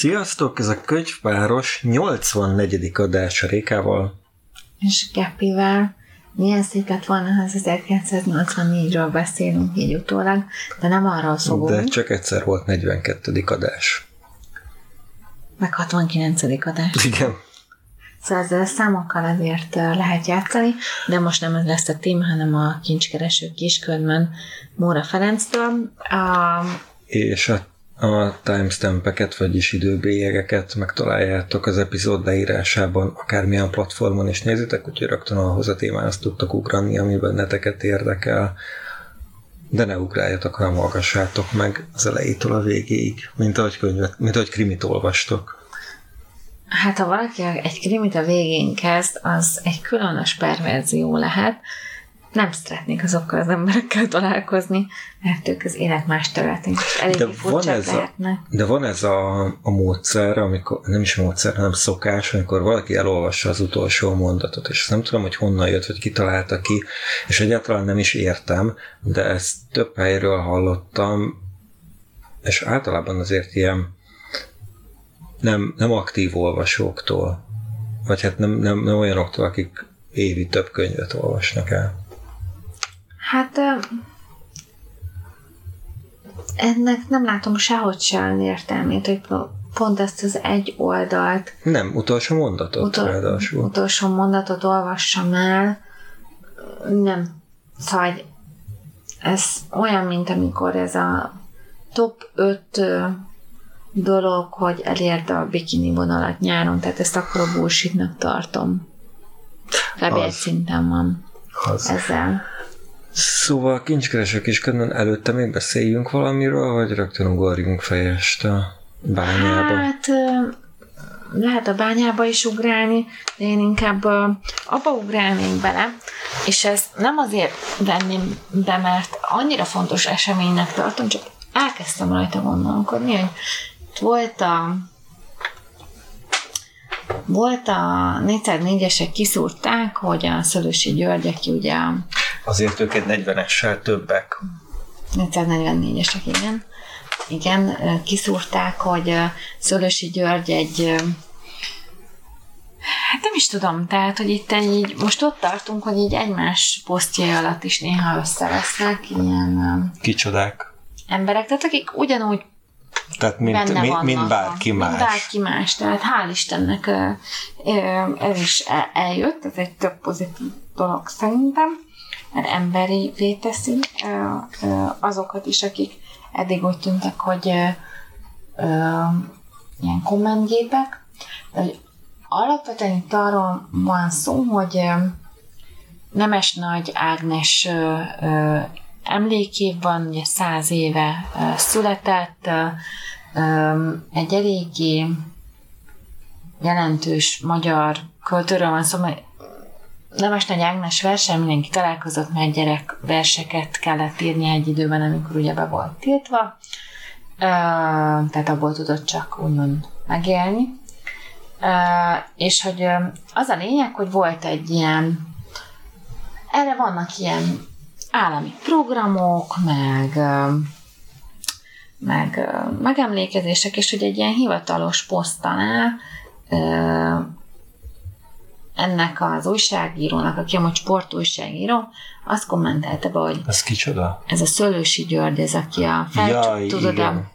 Sziasztok, ez a könyvpáros 84. adása Rékával. És Gepivel. Milyen szép lett volna, ha az 1984-ről beszélünk így utólag, de nem arról fogunk. De csak egyszer volt 42. adás. Meg 69. adás. Igen. Szóval ezzel a számokkal azért lehet játszani, de most nem ez lesz a tím, hanem a kincskereső kiskönyvben Móra Ferenctől. A... És a a timestampeket, vagyis időbélyegeket megtaláljátok az epizód leírásában, akármilyen platformon is nézitek, úgyhogy rögtön ahhoz a témához tudtok ugrani, ami benneteket érdekel. De ne ugráljatok, hanem hallgassátok meg az elejétől a végéig, mint ahogy, könyvet, mint ahogy krimit olvastok. Hát ha valaki egy krimit a végén kezd, az egy különös perverzió lehet, nem szeretnék azokkal az emberekkel találkozni, mert ők az élet más területén de van ez a, De van ez a, a módszer, amikor, nem is módszer, hanem szokás, amikor valaki elolvassa az utolsó mondatot, és nem tudom, hogy honnan jött, vagy kitalálta ki, és egyáltalán nem is értem, de ezt több helyről hallottam, és általában azért ilyen nem, nem aktív olvasóktól, vagy hát nem, nem, nem olyanoktól, akik évi több könyvet olvasnak el. Hát ennek nem látom sehogy se értelmét, hogy pont ezt az egy oldalt. Nem, utolsó mondatot utol, ráadásul. Utolsó mondatot olvassam el. Nem. Szóval ez olyan, mint amikor ez a top 5 dolog, hogy elérte a bikini vonalat nyáron, tehát ezt akkor a bullshitnak tartom. Egy szinten van az. ezzel. Szóval kincskereső kisködben előtte még beszéljünk valamiről, vagy rögtön ugorjunk fejest a bányába? Hát lehet a bányába is ugrálni, de én inkább abba ugrálnék bele, és ez nem azért venném be, mert annyira fontos eseménynek tartom, csak elkezdtem rajta gondolkodni, hogy volt a volt a 404-esek kiszúrták, hogy a Szölősi György, aki ugye Azért ők egy 40-essel többek. 444-esek, igen. Igen, kiszúrták, hogy Szölösi György egy Hát nem is tudom, tehát, hogy itt egy, most ott tartunk, hogy így egymás posztjai alatt is néha összevesznek ilyen... Kicsodák? Emberek, tehát akik ugyanúgy tehát mint, mint, mint bárki más. Mint bárki más. Tehát hál' Istennek ez is eljött, ez egy több pozitív dolog szerintem mert emberi teszi azokat is, akik eddig úgy tűntek, hogy ilyen kommentgépek, de alapvetően itt arról van szó, hogy Nemes Nagy Ágnes emlékév van, ugye száz éve született, egy eléggé jelentős magyar költőről van szó, mert Nemes Nagy Ágnes versen mindenki találkozott, mert gyerek verseket kellett írni egy időben, amikor ugye be volt tiltva, tehát abból tudott csak úgymond megélni. És hogy az a lényeg, hogy volt egy ilyen, erre vannak ilyen állami programok, meg meg megemlékezések, és hogy egy ilyen hivatalos posztanál ennek az újságírónak, aki amúgy sportújságíró, azt kommentelte be, hogy ez kicsoda? Ez a Szőlősi György, ez aki a felcsú, tudod, igen. A,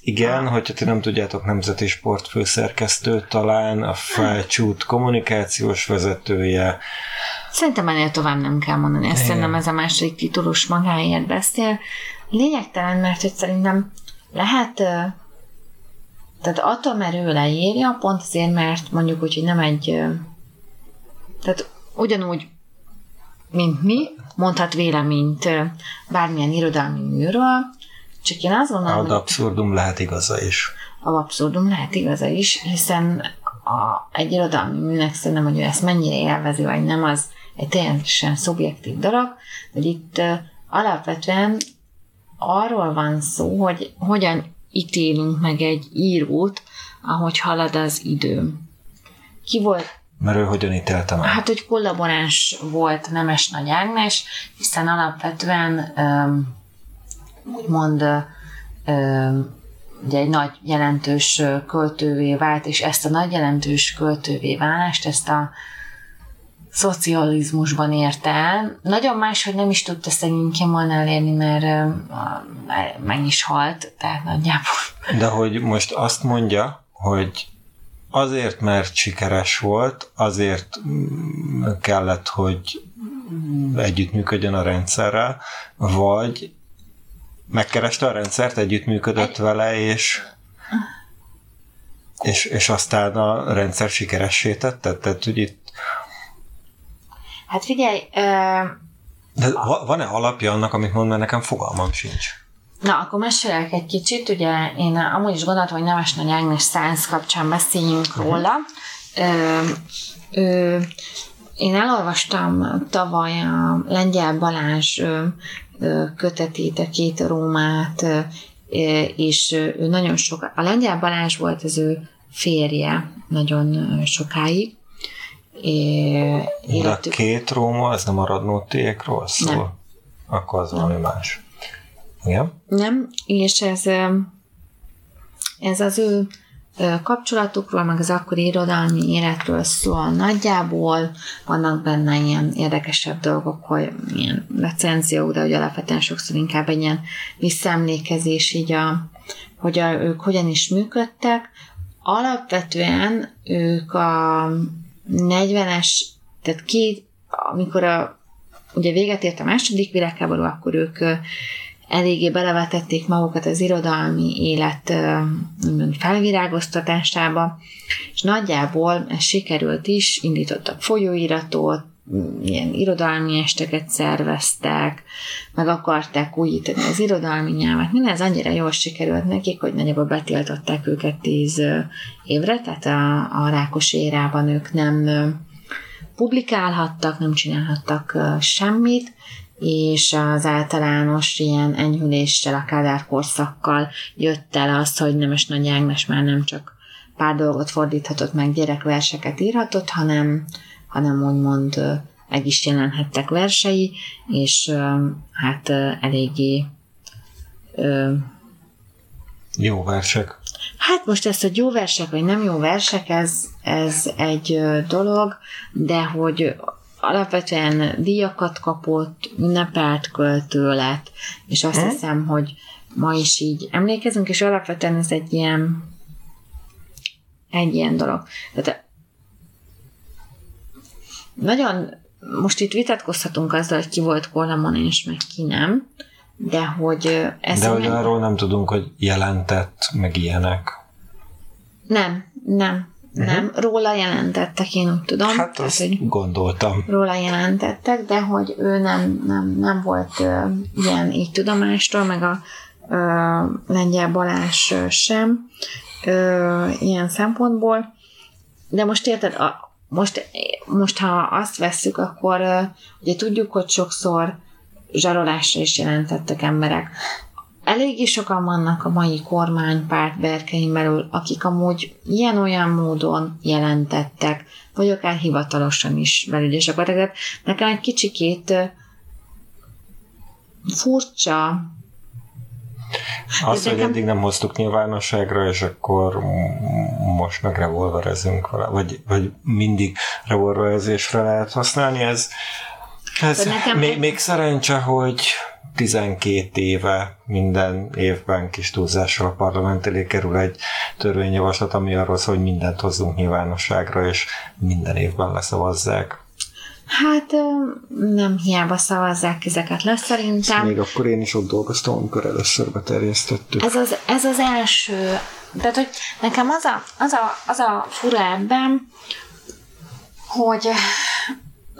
igen, hogyha ti nem tudjátok, nemzeti sportfőszerkesztő, talán a felcsút kommunikációs vezetője. Szerintem ennél tovább nem kell mondani, ezt szerintem ez a második titulus magáért beszél. Lényegtelen, mert hogy szerintem lehet tehát attól, mert ő leírja, pont azért, mert mondjuk úgy, hogy nem egy tehát ugyanúgy, mint mi, mondhat véleményt bármilyen irodalmi műről, csak én azt gondolom, Ad abszurdum lehet igaza is. A abszurdum lehet igaza is, hiszen a, egy irodalmi műnek szerintem, hogy ő ezt mennyire élvezi, vagy nem, az egy teljesen szubjektív dolog, de itt uh, alapvetően arról van szó, hogy hogyan ítélünk meg egy írót, ahogy halad az idő. Ki volt mert ő hogyan ítélte meg? Hát, hogy kollaboráns volt Nemes Nagy Ágnes, hiszen alapvetően úgymond ugye egy nagy jelentős költővé vált, és ezt a nagy jelentős költővé válást, ezt a szocializmusban érte el. Nagyon máshogy nem is tudta szegényként volna elérni, mert meg is halt, tehát nagyjából. De hogy most azt mondja, hogy azért, mert sikeres volt, azért kellett, hogy együttműködjön a rendszerrel, vagy megkereste a rendszert, együttműködött Egy... vele, és, és, és aztán a rendszer sikeressé tette? Tehát, hogy itt... Hát figyelj... Uh... De van-e alapja annak, amit mond, mert nekem fogalmam sincs. Na, akkor mesélek egy kicsit. Ugye én amúgy is gondoltam, hogy Nemes Nagy Ágnes Science kapcsán beszéljünk uh-huh. róla. Ö, ö, én elolvastam tavaly a Lengyel Balázs kötetét, a két Rómát, és ő nagyon sok, a Lengyel Balázs volt az ő férje nagyon sokáig. De a két Róma, ez nem a Radnótiékról szól? Nem. Akkor az valami más. Igen? Nem, és ez, ez az ő kapcsolatukról, meg az akkori irodalmi életről szól nagyjából. Vannak benne ilyen érdekesebb dolgok, hogy ilyen recenziók, de hogy alapvetően sokszor inkább egy ilyen visszaemlékezés, így a, hogy a, ők hogyan is működtek. Alapvetően ők a 40-es, tehát két, amikor a, ugye véget ért a második világháború, akkor ők eléggé belevetették magukat az irodalmi élet felvirágoztatásába, és nagyjából ez sikerült is, indítottak folyóiratot, ilyen irodalmi esteket szerveztek, meg akarták újítani az irodalmi nyelvet. Minden ez annyira jól sikerült nekik, hogy nagyjából betiltották őket tíz évre, tehát a, a rákos érában ők nem publikálhattak, nem csinálhattak semmit, és az általános ilyen enyhüléssel, a Kádár korszakkal jött el az, hogy Nemes Nagy Ágnes már nem csak pár dolgot fordíthatott meg, gyerekverseket írhatott, hanem, hanem úgymond meg is jelenhettek versei, és hát eléggé jó versek. Hát most ezt, hogy jó versek, vagy nem jó versek, ez, ez egy dolog, de hogy alapvetően díjakat kapott, ünnepelt költő lett, és azt hmm. hiszem, hogy ma is így emlékezünk, és alapvetően ez egy ilyen egy ilyen dolog. Tehát nagyon, most itt vitatkozhatunk azzal, hogy ki volt Kollamon és meg ki nem, de hogy ez... De hogy arról nem tudunk, hogy jelentett, meg ilyenek. Nem, nem. Uh-huh. Nem, róla jelentettek, én úgy tudom. Hát tehát, azt hogy gondoltam. Róla jelentettek, de hogy ő nem, nem, nem volt ö, ilyen így tudomástól, meg a ö, lengyel Balázs sem ö, ilyen szempontból. De most érted, a, most, most ha azt vesszük, akkor ö, ugye tudjuk, hogy sokszor zsarolásra is jelentettek emberek eléggé sokan vannak a mai kormánypárt berkein belül, akik amúgy ilyen-olyan módon jelentettek, vagy akár hivatalosan is belügyesek voltak. Tehát nekem egy kicsikét furcsa, azt, hogy eddig nem hoztuk nyilvánosságra, és akkor most meg revolverezünk vele, vagy, vagy mindig revolverezésre lehet használni, ez, ez nekem még, még szerencse, hogy 12 éve minden évben kis túlzással a parlament elé kerül egy törvényjavaslat, ami arról szól, hogy mindent hozzunk nyilvánosságra, és minden évben leszavazzák. Hát nem hiába szavazzák ezeket le szerintem. Még akkor én is ott dolgoztam, amikor először beterjesztettük. Ez az, ez az első, tehát hogy nekem az a, az a, az a fura ebben, hogy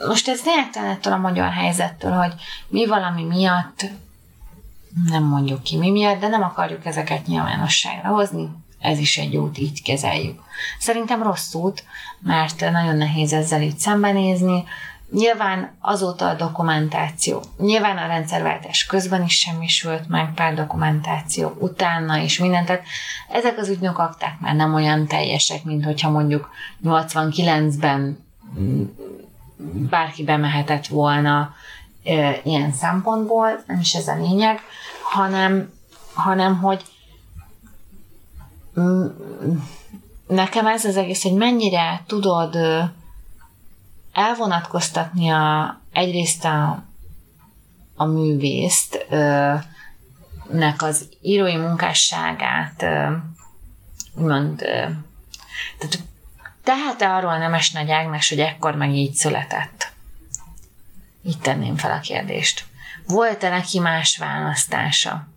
most ez lényegtelen ettől a magyar helyzettől, hogy mi valami miatt, nem mondjuk ki mi miatt, de nem akarjuk ezeket nyilvánosságra hozni, ez is egy út, így kezeljük. Szerintem rossz út, mert nagyon nehéz ezzel itt szembenézni. Nyilván azóta a dokumentáció, nyilván a rendszerváltás közben is semmisült meg, pár dokumentáció utána is mindent, tehát ezek az ügynökakták már nem olyan teljesek, mint hogyha mondjuk 89-ben bárki bemehetett volna e, ilyen szempontból, nem is ez a lényeg, hanem, hanem hogy nekem ez az egész, hogy mennyire tudod elvonatkoztatni a, egyrészt a, a művészt, nek az írói munkásságát, úgymond, tehát tehet-e arról Nemes Nagy Ágnes, hogy ekkor meg így született? Így tenném fel a kérdést. Volt-e neki más választása?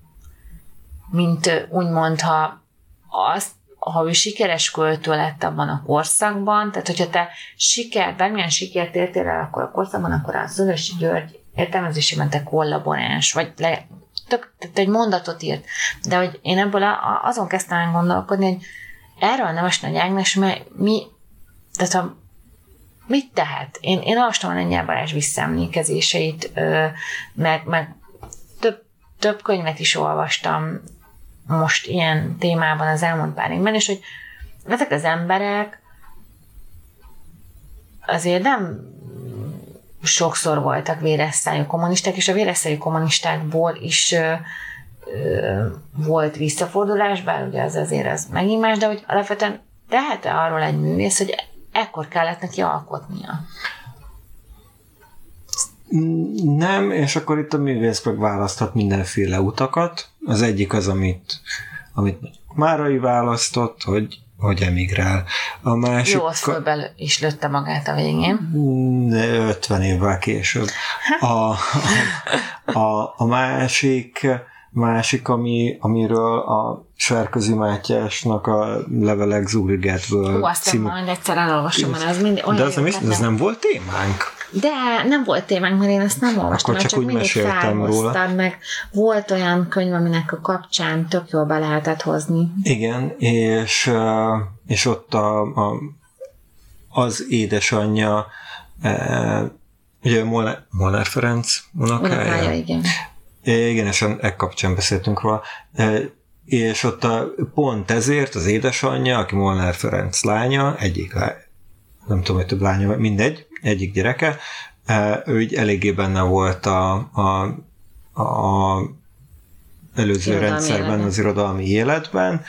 Mint úgymond, ha azt ha ő sikeres költő lett abban a korszakban, tehát hogyha te siker, bármilyen sikert értél el akkor a korszakban, akkor a Szörösi György értelmezésében te kollaboráns, vagy le, tök, tehát egy mondatot írt. De hogy én ebből a, azon kezdtem el gondolkodni, hogy erről a Nemes Nagy Ágnes, mert mi, tehát a, mit tehet? Én, én olvastam a Lengyel Balázs visszaemlékezéseit, meg, meg több, több könyvet is olvastam most ilyen témában az elmúlt pár évben, és hogy ezek az emberek azért nem sokszor voltak véresszájú kommunisták, és a véresszájú kommunistákból is ö, ö, volt visszafordulás, bár ugye az azért az megint más, de hogy alapvetően tehet-e arról egy művész, hogy ekkor kellett neki alkotnia? Nem, és akkor itt a művész meg választhat mindenféle utakat. Az egyik az, amit, amit Márai választott, hogy hogy emigrál. A másik... Jó, azt fölbelő is lőtte magát a végén. 50 évvel később. A, a, a másik, másik ami, amiről a Sárközi Mátyásnak a levelek Zurigetből Hú, azt című... majd egyszer elolvasom, mert az mindig olyan De az, nem, is, az nem volt témánk? De nem volt témánk, mert én ezt nem olvastam, Akkor csak, csak úgy mindig felhoztad, meg volt olyan könyv, aminek a kapcsán tök jól be lehetett hozni. Igen, és, és ott a, a, az édesanyja, ugye Molnár, Molnár Ferenc unokája. unokája igen. Igen, és e kapcsán beszéltünk róla. És ott a, pont ezért az édesanyja, aki Molnár Ferenc lánya, egyik nem tudom, hogy több lánya, mindegy, egyik gyereke, e, ő így eléggé benne volt a, a, a előző irodalmi rendszerben, életben. az irodalmi életben.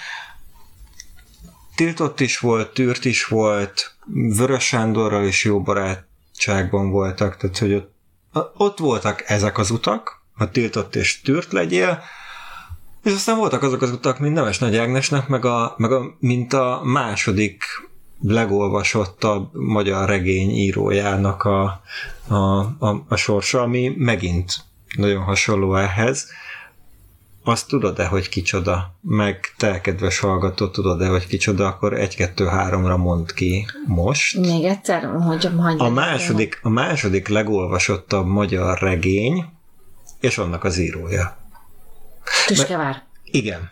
Tiltott is volt, tűrt is volt, Vörös Sándorral is jó barátságban voltak, tehát hogy ott, ott voltak ezek az utak, a tiltott és tűrt legyél, és aztán voltak azok az utak, mint Nemes Nagy Ágnesnek, meg a, meg a, mint a második legolvasottabb magyar regény írójának a, a, a, a sorsa, ami megint nagyon hasonló ehhez. Azt tudod-e, hogy kicsoda? Meg te, kedves hallgató, tudod-e, hogy kicsoda? Akkor egy-kettő-háromra mond ki most. Még egyszer, hogy a második, a második legolvasottabb magyar regény, és annak az írója. Tüskevár. Igen.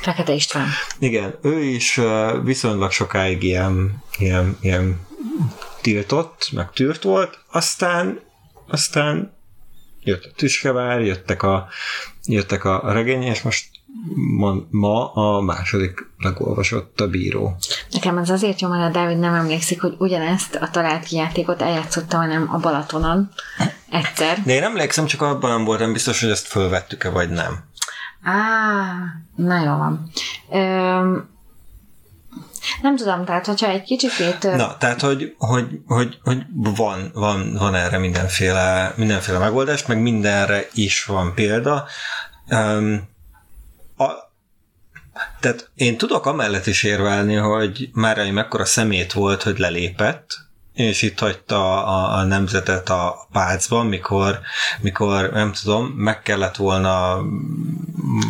Fekete István. Igen, ő is viszonylag sokáig ilyen, ilyen, ilyen tiltott, meg tűrt volt, aztán, aztán jött a tüskevár, jöttek a, jöttek a regény, és most ma, ma a második legolvasott a bíró. Nekem ez azért jó, a Dávid nem emlékszik, hogy ugyanezt a talált játékot eljátszotta, hanem a Balatonon egyszer. De én emlékszem, csak abban nem voltam biztos, hogy ezt fölvettük-e, vagy nem. Á, na jó van. Öm, nem tudom, tehát hogyha egy kicsit... Na, tehát, hogy, hogy, hogy, hogy van, van, van erre mindenféle, mindenféle megoldás, meg mindenre is van példa. Um, tehát én tudok amellett is érvelni, hogy már egy mekkora szemét volt, hogy lelépett, és itt hagyta a, a nemzetet a pálcban, mikor, mikor nem tudom, meg kellett volna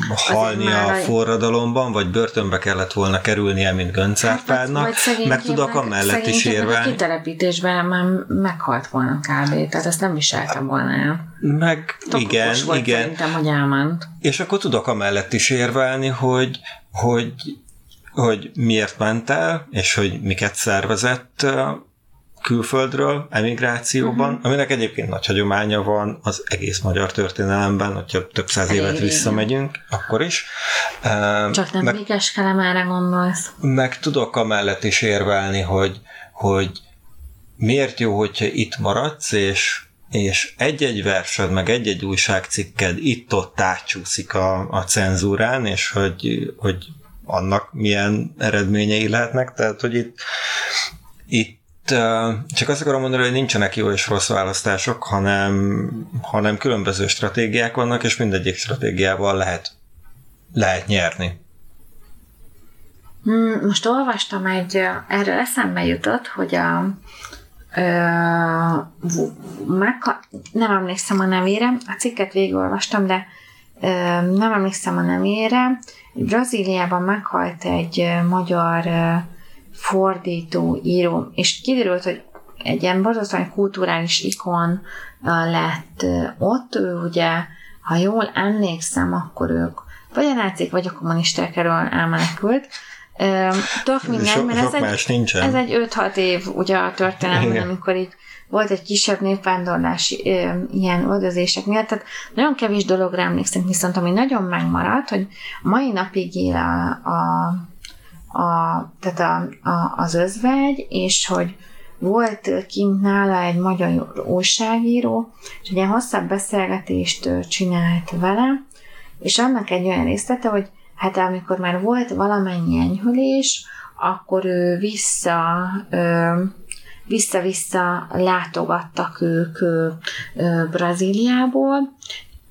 halni a forradalomban, vagy börtönbe kellett volna kerülnie, mint Göncárpádnak, hát, meg tudok amellett is érvelni. A kitelepítésben már meghalt volna kb. Tehát ezt nem viseltem volna el. Meg Tokos igen, volt igen. Szerintem, hogy elment. És akkor tudok amellett is érvelni, hogy, hogy hogy miért ment el, és hogy miket szervezett külföldről, emigrációban, uh-huh. aminek egyébként nagy hagyománya van az egész magyar történelemben, hogyha több száz évet Elég visszamegyünk, akkor is. Csak nem meg, Kelemára gondolsz. Meg tudok amellett is érvelni, hogy, hogy miért jó, hogyha itt maradsz, és és egy-egy versed, meg egy-egy újságcikked itt-ott átcsúszik a, a cenzúrán, és hogy, hogy annak milyen eredményei lehetnek, tehát hogy itt, itt csak azt akarom mondani, hogy nincsenek jó és rossz választások, hanem, hanem különböző stratégiák vannak, és mindegyik stratégiával lehet, lehet nyerni. Hmm, most olvastam egy, erről eszembe jutott, hogy a ö, megha- nem emlékszem a nevére, a cikket végigolvastam, de ö, nem emlékszem a nevére. Brazíliában meghalt egy magyar fordító, író, és kiderült, hogy egy ilyen borzasztóan kulturális ikon lett ott, ő ugye, ha jól emlékszem, akkor ők vagy a nácik, vagy a kommunisták erről elmenekült, Tök mindegy, so, mert ez egy, nincsen. ez egy 5-6 év ugye a történelem, amikor így volt egy kisebb népvándorlás ilyen oldozések miatt, tehát nagyon kevés dologra emlékszem, viszont ami nagyon megmaradt, hogy mai napig él a, a, a, tehát a, a, az özvegy, és hogy volt kint nála egy magyar újságíró, és egy ilyen hosszabb beszélgetést csinált vele, és annak egy olyan részlete, hogy hát amikor már volt valamennyi enyhülés, akkor ő vissza, vissza-vissza látogattak ők Brazíliából.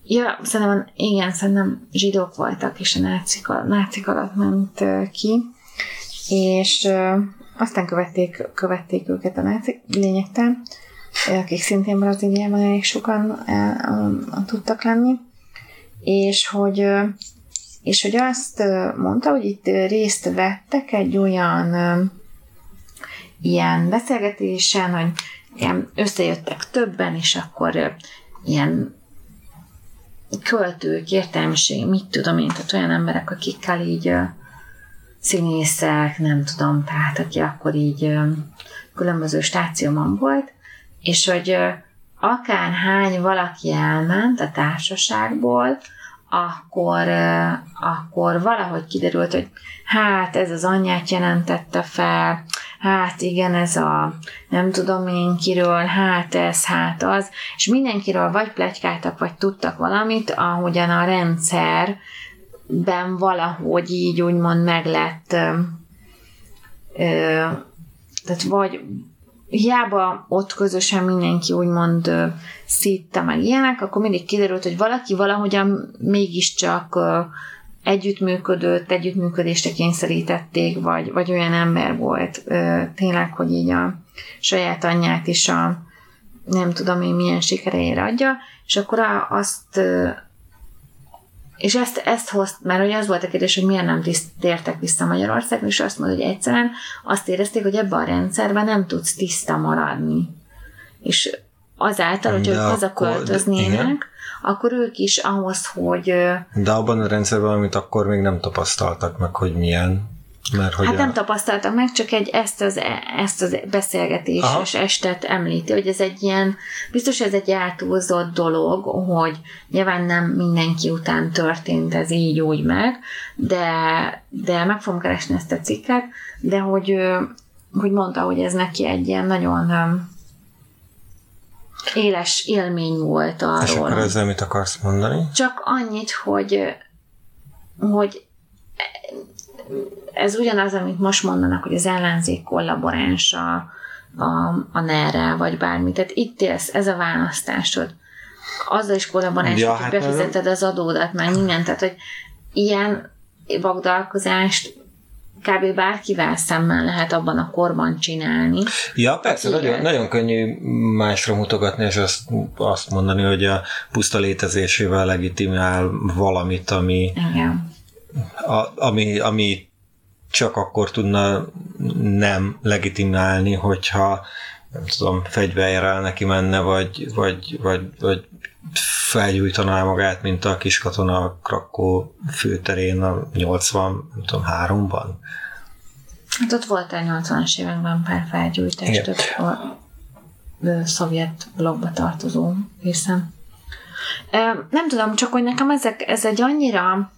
Ja, szerintem, igen, szerintem zsidók voltak, és a nácik, nácik alatt ment ki, és aztán követték, követték őket a nácik, lényegtelen, akik szintén Brazíliában elég sokan tudtak lenni, és hogy és hogy azt mondta, hogy itt részt vettek egy olyan ilyen beszélgetésen, hogy ilyen összejöttek többen, és akkor ilyen költők, értelmiség, mit tudom én, tehát olyan emberek, akikkel így színészek, nem tudom, tehát aki akkor így különböző stációban volt, és hogy akár hány valaki elment a társaságból, akkor, akkor valahogy kiderült, hogy hát ez az anyját jelentette fel, hát igen, ez a nem tudom én kiről, hát ez, hát az, és mindenkiről vagy plegykáltak, vagy tudtak valamit, ahogyan a rendszerben valahogy így úgymond meg lett tehát vagy, hiába ott közösen mindenki úgymond szítta meg ilyenek, akkor mindig kiderült, hogy valaki valahogyan mégiscsak együttműködött, együttműködésre kényszerítették, vagy, vagy olyan ember volt tényleg, hogy így a saját anyját is a nem tudom én milyen sikereire adja, és akkor azt és ezt, ezt hozt, mert hogy az volt a kérdés, hogy miért nem tértek vissza Magyarországra, és azt mondja, hogy egyszerűen azt érezték, hogy ebben a rendszerben nem tudsz tiszta maradni. És azáltal, hogy ők hazaköltöznének, akkor ők is ahhoz, hogy... De abban a rendszerben, amit akkor még nem tapasztaltak meg, hogy milyen, mert hogy hát a... nem tapasztaltam meg, csak egy ezt az, ezt az beszélgetéses Aha. estet említi, hogy ez egy ilyen, biztos ez egy eltúlzott dolog, hogy nyilván nem mindenki után történt ez így úgy meg, de, de meg fogom keresni ezt a cikket, de hogy, hogy mondta, hogy ez neki egy ilyen nagyon éles élmény volt arról. És akkor ezzel mit akarsz mondani? Csak annyit, hogy hogy ez ugyanaz, amit most mondanak, hogy az ellenzék kollaboráns a, a, ner vagy bármi. Tehát itt élsz, ez a választásod. Azzal is kollaboráns, ja, hogy hát befizeted az adódat, már minden. Tehát, hogy ilyen vagdalkozást kb. bárkivel szemmel lehet abban a korban csinálni. Ja, persze, nagyon, nagyon könnyű másra mutogatni, és azt, azt mondani, hogy a puszta létezésével legitimál valamit, ami, Igen. A, ami, ami csak akkor tudna nem legitimálni, hogyha nem tudom, fegyverrel neki menne, vagy, vagy, vagy, vagy felgyújtaná magát, mint a kis katona a Krakó főterén a 80, nem tudom, háromban. Hát ott volt egy 80-as években pár felgyújtás, több szovjet blogba tartozó hiszem. Nem tudom, csak hogy nekem ezek, ez egy annyira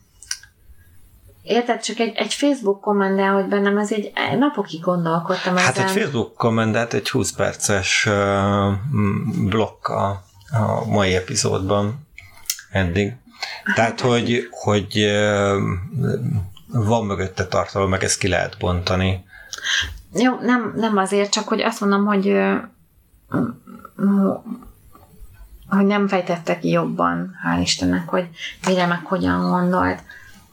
Érted, csak egy, egy Facebook kommentel, hogy bennem ez egy napokig gondolkodtam Hát ezen. egy Facebook kommentet egy 20 perces uh, blokk a, a mai epizódban eddig. Tehát, hogy, hogy uh, van mögötte tartalom, meg ezt ki lehet bontani. Jó, nem, nem azért, csak hogy azt mondom, hogy hogy nem fejtette ki jobban, hál' Istennek, hogy mire meg hogyan gondolt.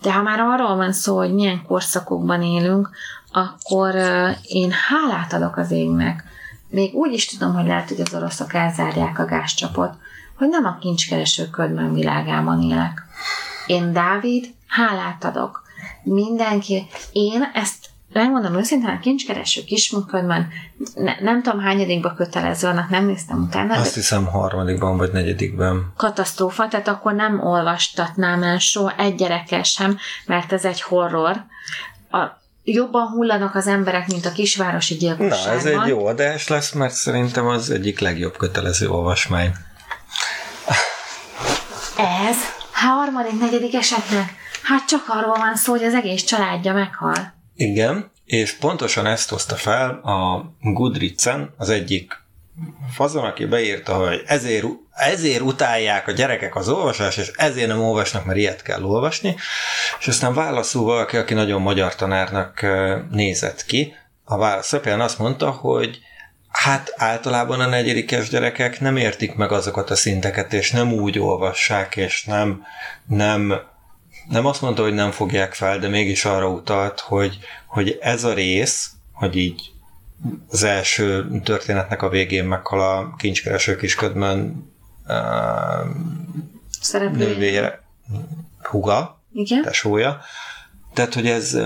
De ha már arról van szó, hogy milyen korszakokban élünk, akkor én hálát adok az égnek. Még úgy is tudom, hogy lehet, hogy az oroszok elzárják a gázcsapot, hogy nem a kincskereső ködben világában élek. Én, Dávid, hálát adok. Mindenki, én ezt megmondom őszintén, a kincskereső kismunködben ne, nem tudom hányadikba kötelező, annak nem néztem utána. Azt hiszem harmadikban vagy negyedikben. Katasztrófa, tehát akkor nem olvastatnám el soha egy gyerekkel sem, mert ez egy horror. A, jobban hullanak az emberek, mint a kisvárosi gyilkosságban. Na, ez egy jó adás lesz, mert szerintem az egyik legjobb kötelező olvasmány. Ez? Harmadik, negyedik esetnek? Hát csak arról van szó, hogy az egész családja meghal. Igen, és pontosan ezt hozta fel a Goodreads-en az egyik fazon, aki beírta, hogy ezért, ezért utálják a gyerekek az olvasás, és ezért nem olvasnak, mert ilyet kell olvasni. És aztán válaszul valaki, aki nagyon magyar tanárnak nézett ki, a válasz alapján azt mondta, hogy hát általában a negyedikes gyerekek nem értik meg azokat a szinteket, és nem úgy olvassák, és nem, nem nem azt mondta, hogy nem fogják fel, de mégis arra utalt, hogy, hogy ez a rész, hogy így az első történetnek a végén meghal a kincskereső kisködben uh, nővére, huga, Igen? tesója. Tehát, hogy ez,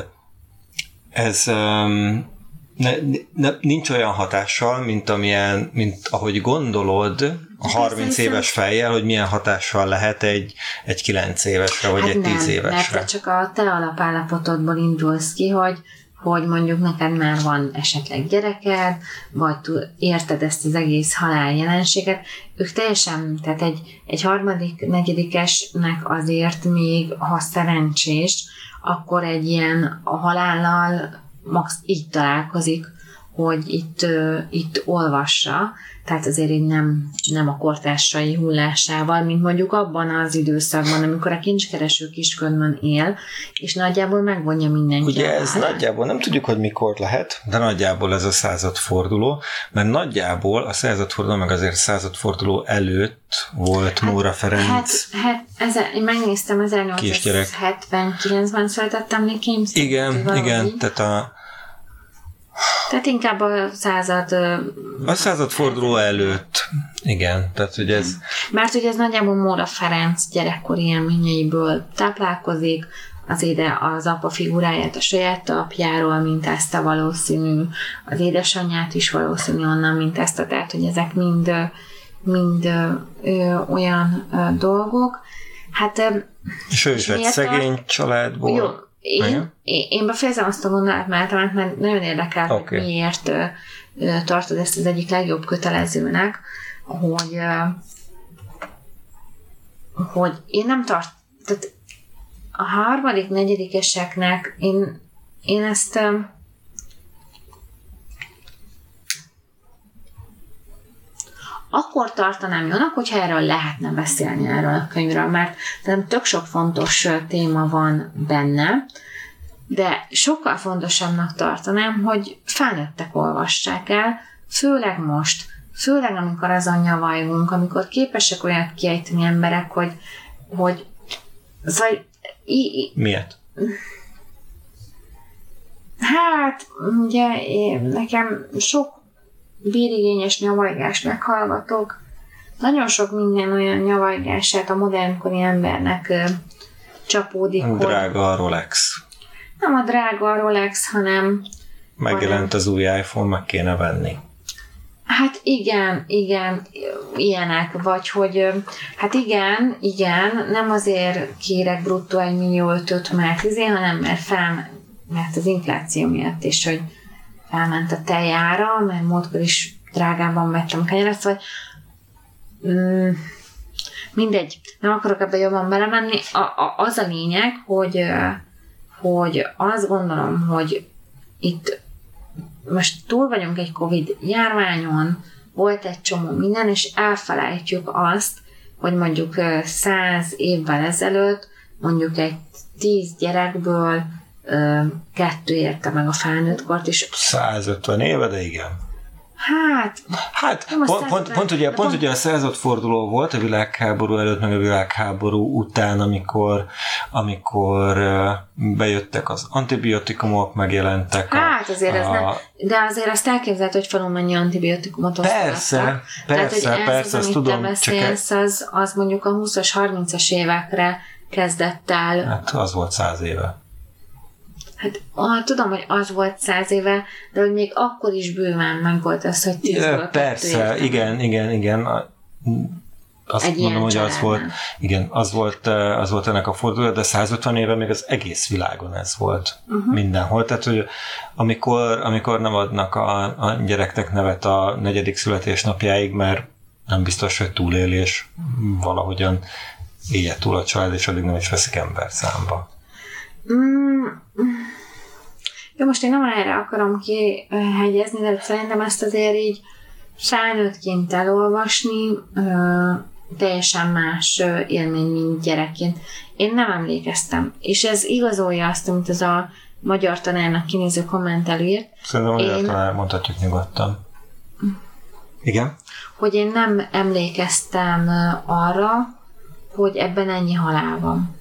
ez um, ne, ne, nincs olyan hatással, mint, amilyen, mint ahogy gondolod a 30 éves fejjel, hogy milyen hatással lehet egy, egy 9 évesre, vagy hát egy nem, 10 évesre. mert csak a te alapállapotodból indulsz ki, hogy hogy mondjuk neked már van esetleg gyereked, vagy érted ezt az egész halál jelenséget, ők teljesen, tehát egy, egy harmadik, negyedikesnek azért még, ha szerencsés, akkor egy ilyen a halállal max így találkozik, hogy itt, itt olvassa, tehát azért így nem, nem a kortársai hullásával, mint mondjuk abban az időszakban, amikor a kincskereső kisködben él, és nagyjából megvonja mindenki. Ugye ez hát? nagyjából nem tudjuk, hogy mikor lehet, de nagyjából ez a századforduló, mert nagyjából a századforduló, meg azért századforduló előtt volt hát, Móra Ferenc. Hát, hát ez, én megnéztem, 1879-ben születettem Nick Igen, igen, tehát a tehát inkább a század... A század forduló előtt. Igen, tehát hogy ez... Mert ugye ez nagyjából Móra Ferenc gyerekkori élményeiből táplálkozik, az éde az apa figuráját a saját apjáról mintázta valószínű, az édesanyját is valószínű onnan mintázta, tehát hogy ezek mind, mind ö, olyan ö, dolgok. Hát, és ő is egy szegény a... családból. Jó, én, én, én befejezem azt a gondolat, mert, mert nagyon érdekel, okay. hogy miért ö, ö, tartod ezt az egyik legjobb kötelezőnek, hogy ö, hogy én nem tart, tehát a harmadik, negyedikeseknek én, én ezt akkor tartanám jónak, hogyha erről lehetne beszélni erről a könyvről, mert nem tök sok fontos téma van benne, de sokkal fontosabbnak tartanám, hogy felnőttek olvassák el, főleg most, főleg amikor azon nyavajunk, amikor képesek olyat kiejteni emberek, hogy, hogy szóval, i, Miért? Hát, ugye én, nekem sok bérigényes nyavajgást meghallgatok. Nagyon sok minden olyan nyavajgását a modernkori embernek ö, csapódik. Drága a Rolex. Nem a drága a Rolex, hanem... Megjelent hanem, az új iPhone, meg kéne venni. Hát igen, igen, ilyenek, vagy hogy hát igen, igen, nem azért kérek bruttó egy millió ötöt, mert izé, hanem mert fel, mert az infláció miatt is, hogy felment a tejára, mert múltkor is drágában vettem kenyeret, vagy mm, mindegy, nem akarok ebbe jobban belemenni. A, a, az a lényeg, hogy, hogy azt gondolom, hogy itt most túl vagyunk egy Covid járványon, volt egy csomó minden, és elfelejtjük azt, hogy mondjuk száz évvel ezelőtt mondjuk egy tíz gyerekből kettő érte meg a felnőtt kort, és 150 éve, de igen. Hát, hát pont, pont, pont, ugye, pont, ugye a századforduló volt a világháború előtt, meg a világháború után, amikor, amikor bejöttek az antibiotikumok, megjelentek. Hát azért a, ez nem, de azért azt elképzelhető, hogy falon mennyi antibiotikumot Persze, persze, Tehát, hogy persze, ez azt tudom. Beszélsz, csak az, az mondjuk a 20-as, 30-as évekre kezdett el. Hát az volt száz éve. Hát ah, tudom, hogy az volt száz éve, de hogy még akkor is bőven meg volt az, hogy tíz volt. Persze, igen, igen, igen. Azt Egy mondom, hogy az volt, igen, az volt, az volt ennek a fordulat, de 150 éve még az egész világon ez volt uh-huh. mindenhol. Tehát, hogy amikor, amikor nem adnak a, a gyereknek nevet a negyedik születésnapjáig, mert nem biztos, hogy túlélés valahogyan élje túl a család, és addig nem is veszik ember számba. Mm. Jó, most én nem erre akarom kihegyezni, de szerintem ezt azért így felnőttként elolvasni ö, teljesen más élmény, mint gyerekként. Én nem emlékeztem, és ez igazolja azt, amit az a magyar tanárnak kinéző komment előírt. Szerintem a magyar én... tanár mondhatjuk nyugodtan. Igen? Hogy én nem emlékeztem arra, hogy ebben ennyi halál van.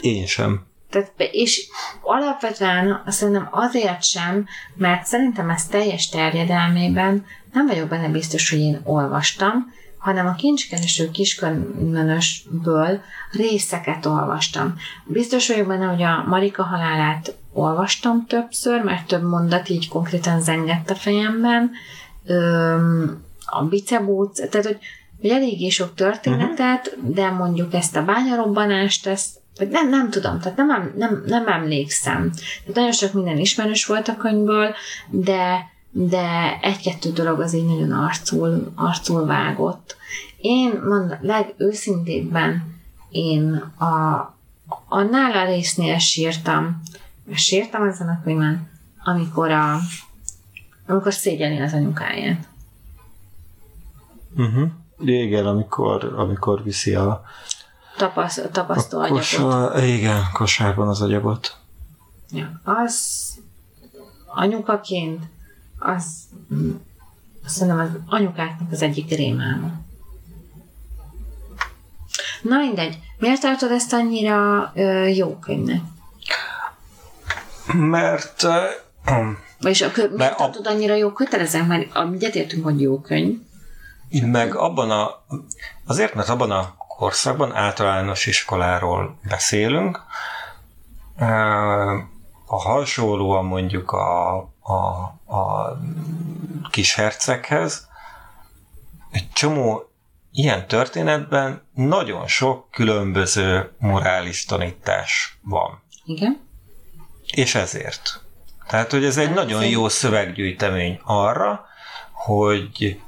Én sem. Tehát, és alapvetően mondom azért sem, mert szerintem ez teljes terjedelmében nem vagyok benne biztos, hogy én olvastam, hanem a kincskereső kiskörmönösből részeket olvastam. Biztos vagyok benne, hogy a Marika halálát olvastam többször, mert több mondat így konkrétan zengett a fejemben. Öm, a bicebóc, tehát hogy, hogy eléggé sok történetet, uh-huh. de mondjuk ezt a bányarobbanást, ezt vagy nem, nem tudom, tehát nem, nem, nem emlékszem. Tehát nagyon sok minden ismerős volt a könyvből, de, de egy-kettő dolog az így nagyon arcul, arcul vágott. Én mondom, legőszintébben én a, a nála résznél sírtam, sírtam ezen a könyvben, amikor a amikor szégyeli az anyukáját. Uh-huh. Igen, amikor, amikor viszi a, tapasz, tapasztó a kosár, Igen, kosárban az agyagot. Ja, az anyukaként az szerintem az anyukáknak az egyik rémálma. Na mindegy, miért tartod ezt annyira ö, jó könyvnek? Mert uh, Vagyis a kö- miért tartod annyira jó kötelezően, mert egyetértünk, hogy jó könyv. Meg abban a, azért, mert abban a korszakban, általános iskoláról beszélünk. A hasonlóan mondjuk a, a, a kisherceghez, egy csomó ilyen történetben nagyon sok különböző morális tanítás van. Igen. És ezért. Tehát, hogy ez egy hát, nagyon jó szöveggyűjtemény arra, hogy,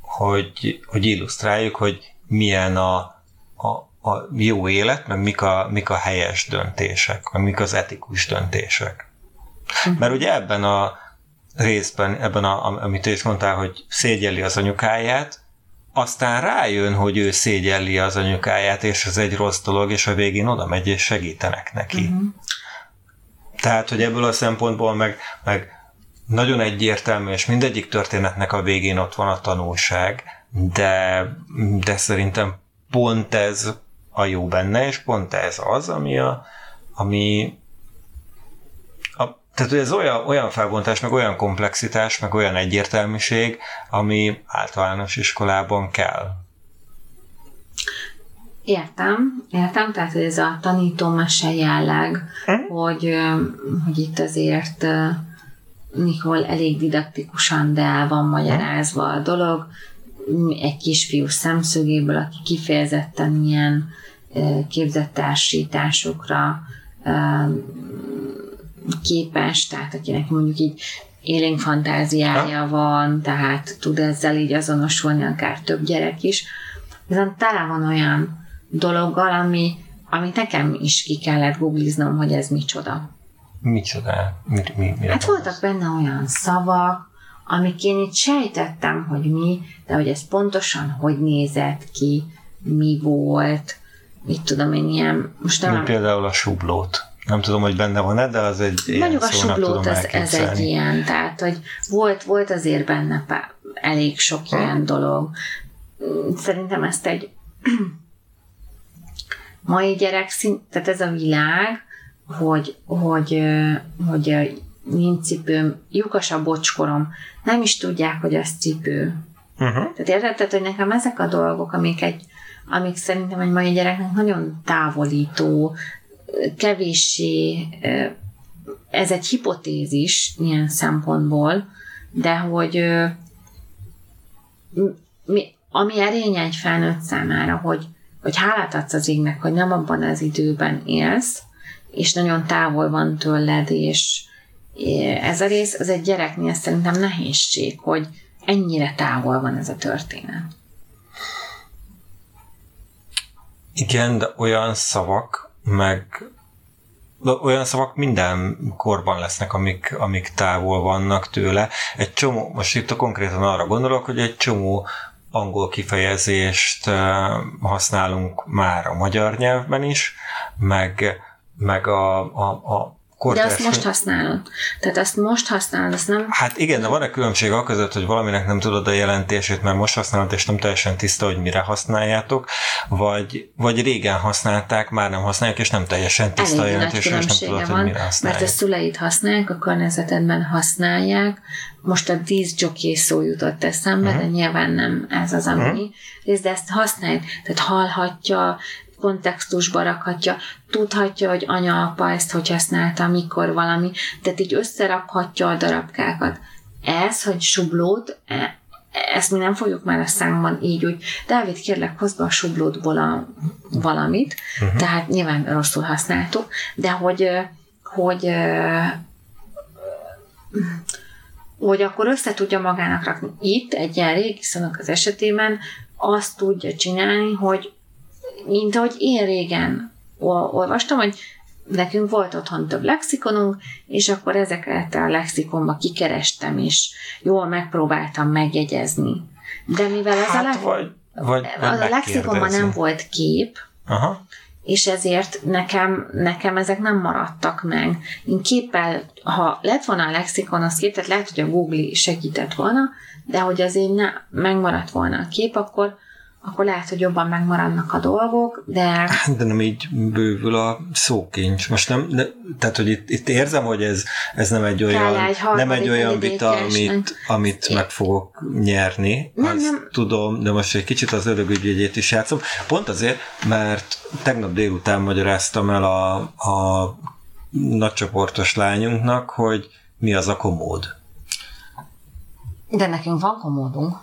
hogy, hogy illusztráljuk, hogy milyen a, a, a jó élet, meg mik a, mik a helyes döntések, meg mik az etikus döntések. Uh-huh. Mert ugye ebben a részben, ebben, a, amit is mondtál, hogy szégyelli az anyukáját, aztán rájön, hogy ő szégyelli az anyukáját, és ez egy rossz dolog, és a végén oda megy, és segítenek neki. Uh-huh. Tehát, hogy ebből a szempontból meg, meg nagyon egyértelmű, és mindegyik történetnek a végén ott van a tanulság, de, de szerintem pont ez a jó benne, és pont ez az, ami a, ami a, tehát ez olyan, olyan felbontás, meg olyan komplexitás, meg olyan egyértelműség, ami általános iskolában kell. Értem, értem, tehát hogy ez a tanítómese jelleg, hm? hogy, hogy itt azért Nikol elég didaktikusan, de el van magyarázva a dolog, egy kisfiú szemszögéből, aki kifejezetten ilyen képzettársításokra képes, tehát akinek mondjuk így élénk fantáziája ha? van, tehát tud ezzel így azonosulni akár több gyerek is. Viszont tele van olyan dologgal, ami, ami nekem is ki kellett googliznom, hogy ez micsoda. Micsoda? Mi, mi, mi hát voltak benne olyan szavak, amik én itt sejtettem, hogy mi, de hogy ez pontosan hogy nézett ki, mi volt, mit tudom én ilyen... Most nem... Mint például a sublót. Nem tudom, hogy benne van-e, de az egy ilyen Mondjuk a szó, sublót, ez, ez egy ilyen, tehát, hogy volt, volt azért benne pár, elég sok ilyen dolog. Szerintem ezt egy mai gyerek szint, tehát ez a világ, hogy, hogy, hogy nincs cipőm, lyukas a bocskorom, nem is tudják, hogy az cipő. Uh-huh. Tehát érted? Tehát, hogy nekem ezek a dolgok, amik, egy, amik szerintem egy mai gyereknek nagyon távolító, kevéssé, ez egy hipotézis ilyen szempontból, de hogy mi, ami erény egy felnőtt számára, hogy, hogy hálát adsz az égnek, hogy nem abban az időben élsz, és nagyon távol van tőled, és ez a rész, az egy gyereknél szerintem nehézség, hogy ennyire távol van ez a történet. Igen, de olyan szavak, meg olyan szavak minden korban lesznek, amik, amik távol vannak tőle. Egy csomó, most itt konkrétan arra gondolok, hogy egy csomó angol kifejezést használunk már a magyar nyelvben is, meg, meg a, a, a de azt most használod. Tehát azt most használod, azt nem... Hát igen, de van-e különbség a között, hogy valaminek nem tudod a jelentését, mert most használod, és nem teljesen tiszta, hogy mire használjátok, vagy, vagy régen használták, már nem használják, és nem teljesen tiszta Elég a jelentés, és nem tudod, van, hogy mire használják. Mert a szüleid használják, a környezetedben használják, most a díszjoké szó jutott eszembe, uh-huh. de nyilván nem ez az, ami uh-huh. de ezt használják, tehát hallhatja, kontextusba rakhatja, tudhatja, hogy anya-apa ezt hogy használta, mikor valami, tehát így összerakhatja a darabkákat. Ez, hogy sublót, e, ezt mi nem fogjuk már a számban így, hogy Dávid, kérlek, hozd be a sublótból a valamit, uh-huh. tehát nyilván rosszul használtuk, de hogy, hogy hogy akkor össze tudja magának rakni. Itt egy ilyen régi az esetében azt tudja csinálni, hogy mint ahogy én régen olvastam, hogy nekünk volt otthon több lexikonunk, és akkor ezeket a lexikonba kikerestem, és jól megpróbáltam megjegyezni. De mivel az hát, a, le- vagy, vagy, vagy a lexikonban nem volt kép, Aha. és ezért nekem, nekem ezek nem maradtak meg. Én képpel, ha lett volna a lexikon, az kép, tehát lehet, hogy a Google segített volna, de hogy azért ne, megmaradt volna a kép, akkor akkor lehet, hogy jobban megmaradnak a dolgok, de... Hát, de nem így bővül a szókincs. Most nem, de, tehát, hogy itt, itt érzem, hogy ez, ez nem egy olyan, egy nem egy olyan vita, amit, amit meg fogok nyerni. Nem, azt nem. tudom, de most egy kicsit az örökügyvédjét is játszom. Pont azért, mert tegnap délután magyaráztam el a, a nagycsoportos lányunknak, hogy mi az a komód. De nekünk van komódunk.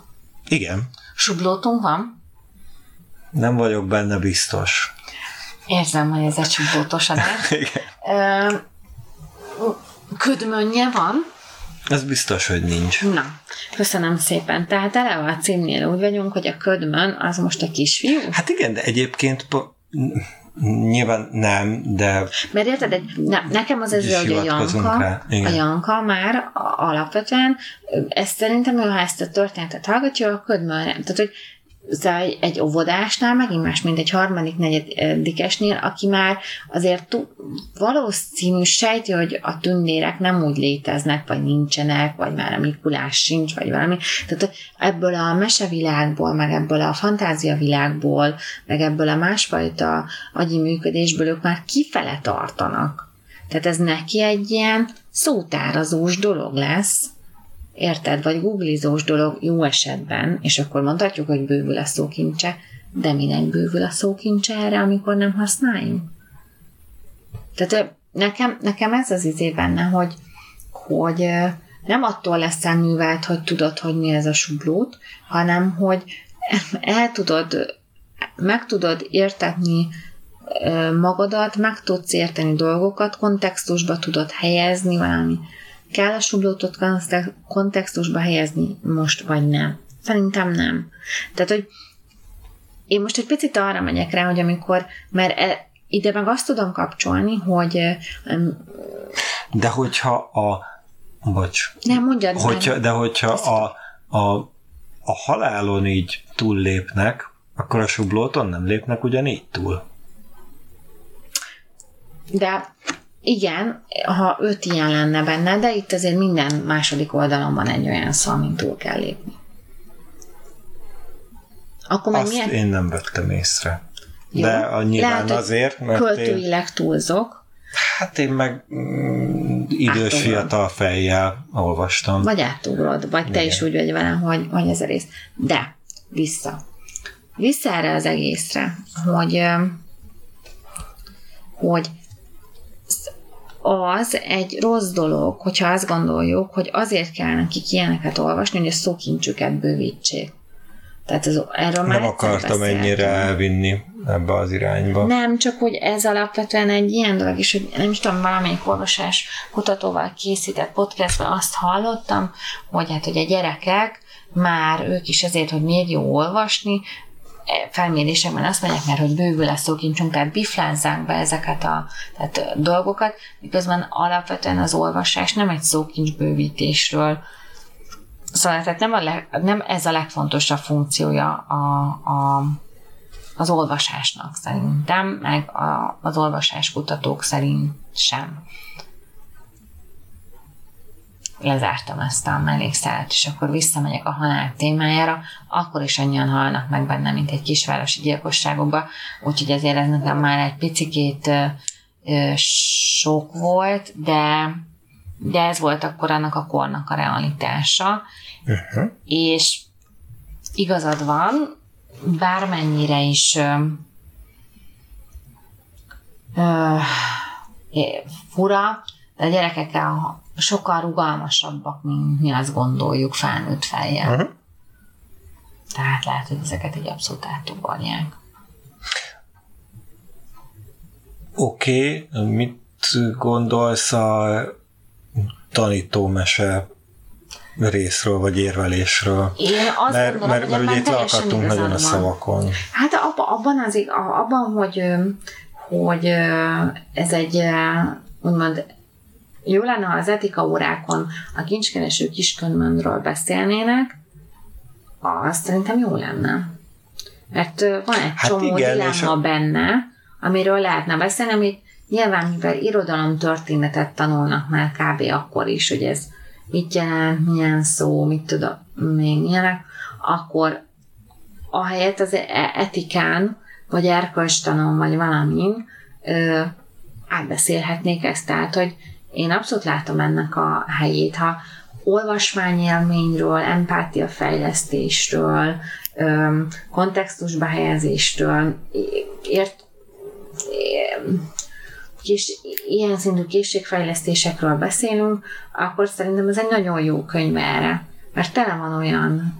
Igen. Sublótunk van. Nem vagyok benne biztos. Érzem, hogy ez egy csubótos adás. Ködmönje van. Ez biztos, hogy nincs. Na, köszönöm szépen. Tehát eleve a címnél úgy vagyunk, hogy a ködmön az most a kisfiú? Hát igen, de egyébként Nyilván nem, de... Mert érted, egy, ne, nekem az ez, hogy a Janka, a Janka már alapvetően, ezt szerintem, ha ezt a történetet hallgatja, a ködmön, tehát hogy egy óvodásnál megint más, mint egy harmadik, negyedikesnél, aki már azért valószínű sejti, hogy a tündérek nem úgy léteznek, vagy nincsenek, vagy már a Mikulás sincs, vagy valami. Tehát ebből a mesevilágból, meg ebből a fantáziavilágból, meg ebből a másfajta agyi működésből ők már kifele tartanak. Tehát ez neki egy ilyen szótárazós dolog lesz, Érted? Vagy googlizós dolog jó esetben, és akkor mondhatjuk, hogy bővül a szókincse, de minek bővül a szókincse erre, amikor nem használjuk? Tehát nekem, nekem ez az izé benne, hogy, hogy nem attól lesz művelt, hogy tudod, hogy mi ez a sublót, hanem hogy el tudod, meg tudod értetni magadat, meg tudsz érteni dolgokat, kontextusba tudod helyezni valami Kell a sublótot kontextusba helyezni most, vagy nem? Szerintem nem. Tehát, hogy én most egy picit arra megyek rá, hogy amikor, mert e, ide meg azt tudom kapcsolni, hogy de hogyha a bocs. Nem, mondjad hogyha, De hogyha a, a, a halálon így túllépnek, akkor a sublóton nem lépnek ugyanígy túl. De igen, ha öt ilyen lenne benne, de itt azért minden második oldalon van egy olyan szó, amin túl kell lépni. Akkor Azt milyen... én nem vettem észre. Jó. De a nyilván Lehet, azért, mert költőileg én... túlzok. Hát én meg mm, idős átugrod. fiatal fejjel olvastam. Vagy átugrod, vagy Igen. te is úgy vagy velem, hogy, hogy ez a rész. De, vissza. Vissza erre az egészre, hogy hogy az egy rossz dolog, hogyha azt gondoljuk, hogy azért kell nekik ilyeneket olvasni, hogy a szókincsüket bővítsék. Tehát ez, erről már Nem akartam ennyire elvinni ebbe az irányba. Nem, csak hogy ez alapvetően egy ilyen dolog, és hogy nem is tudom, valamelyik olvasás kutatóval készített podcastban azt hallottam, hogy hát, hogy a gyerekek már ők is ezért, hogy miért jó olvasni, felmérésekben azt mondják, mert hogy bővül a szókincsünk, tehát biflázzák be ezeket a tehát dolgokat, miközben alapvetően az olvasás nem egy szókincs bővítésről. Szóval tehát nem, a leg, nem ez a legfontosabb funkciója a, a, az olvasásnak szerintem, meg a, az olvasáskutatók szerint sem lezártam ezt a mellékszállat, és akkor visszamegyek a halál témájára, akkor is annyian halnak meg benne, mint egy kisvárosi gyilkosságokba, úgyhogy ezért ez nekem már egy picikét sok volt, de, de ez volt akkor annak a kornak a realitása, uh-huh. és igazad van, bármennyire is ö, ö, fura, de a gyerekekkel sokkal rugalmasabbak, mint mi azt gondoljuk felnőtt fejjel. Uh-huh. Tehát lehet, hogy ezeket egy abszolút átugorják. Oké, okay. mit gondolsz a tanítómese részről, vagy érvelésről? Én azt mert, gondolom, mert, mert, mert ugye itt akartunk nagyon a szavakon. Hát abban, abban, az, abban hogy, hogy ez egy úgymond jó lenne, ha az etika órákon a kincskereső kiskönyvmondról beszélnének, az szerintem jó lenne. Mert van egy hát csomó igen, dilemma a... benne, amiről lehetne beszélni, amit nyilván, mivel irodalom történetet tanulnak már kb. akkor is, hogy ez mit jelent, milyen szó, mit tudom, még ilyenek, akkor ahelyett az e- etikán, vagy erkölcstanon, vagy valamin ö, átbeszélhetnék ezt, tehát, hogy én abszolút látom ennek a helyét. Ha olvasmányélményről, empátiafejlesztésről, kontextusba helyezéstől, ért, kés, ilyen szintű készségfejlesztésekről beszélünk, akkor szerintem ez egy nagyon jó könyv erre. Mert tele van olyan,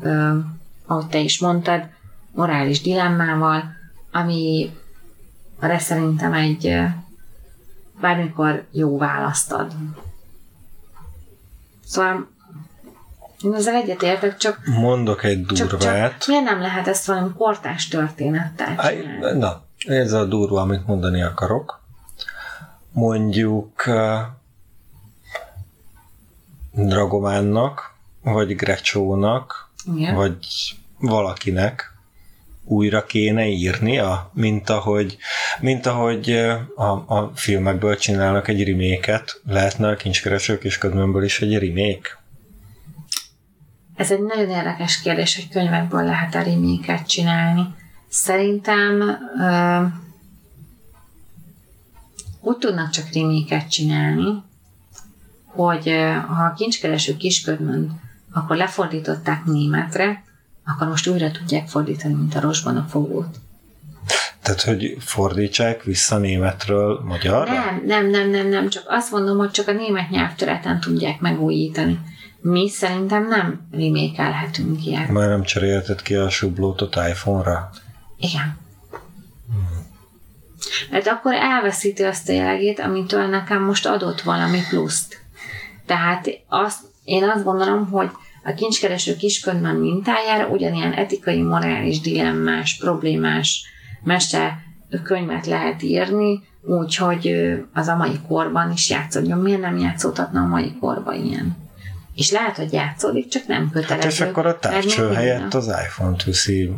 ahogy te is mondtad, morális dilemmával, ami arra szerintem egy bármikor jó választ ad. Szóval én ezzel egyetértek, csak... Mondok egy durvát. Csak, csak miért nem lehet ezt valami kortás történettel csinálni? Na, ez a durva, amit mondani akarok. Mondjuk uh, Dragománnak, vagy Grecsónak, Igen. vagy valakinek újra kéne írnia, mint ahogy, mint ahogy a, a filmekből csinálnak egy reméket, lehetne a kincskeresők és ködmömből is egy remék? Ez egy nagyon érdekes kérdés, hogy könyvekből lehet a reméket csinálni. Szerintem ö, úgy tudnak csak reméket csinálni, hogy ha a kincskereső kisködmönt, akkor lefordították németre, akkor most újra tudják fordítani, mint a rosban a fogót. Tehát, hogy fordítsák vissza németről magyarra? Nem, nem, nem, nem, nem, csak azt mondom, hogy csak a német nyelvtöreten tudják megújítani. Mi szerintem nem remékelhetünk ilyet. Már nem cserélted ki a sublótot iPhone-ra? Igen. Hmm. Mert akkor elveszíti azt a jellegét, amitől nekem most adott valami pluszt. Tehát azt, én azt gondolom, hogy a kincskereső kiskönyvben mintájára ugyanilyen etikai, morális, dilemmás, problémás mese könyvet lehet írni, úgyhogy az a mai korban is játszódjon. Miért nem játszódhatna a mai korban ilyen? És lehet, hogy játszódik, csak nem kötelező. Hát és akkor a távcső helyett az iPhone-t viszi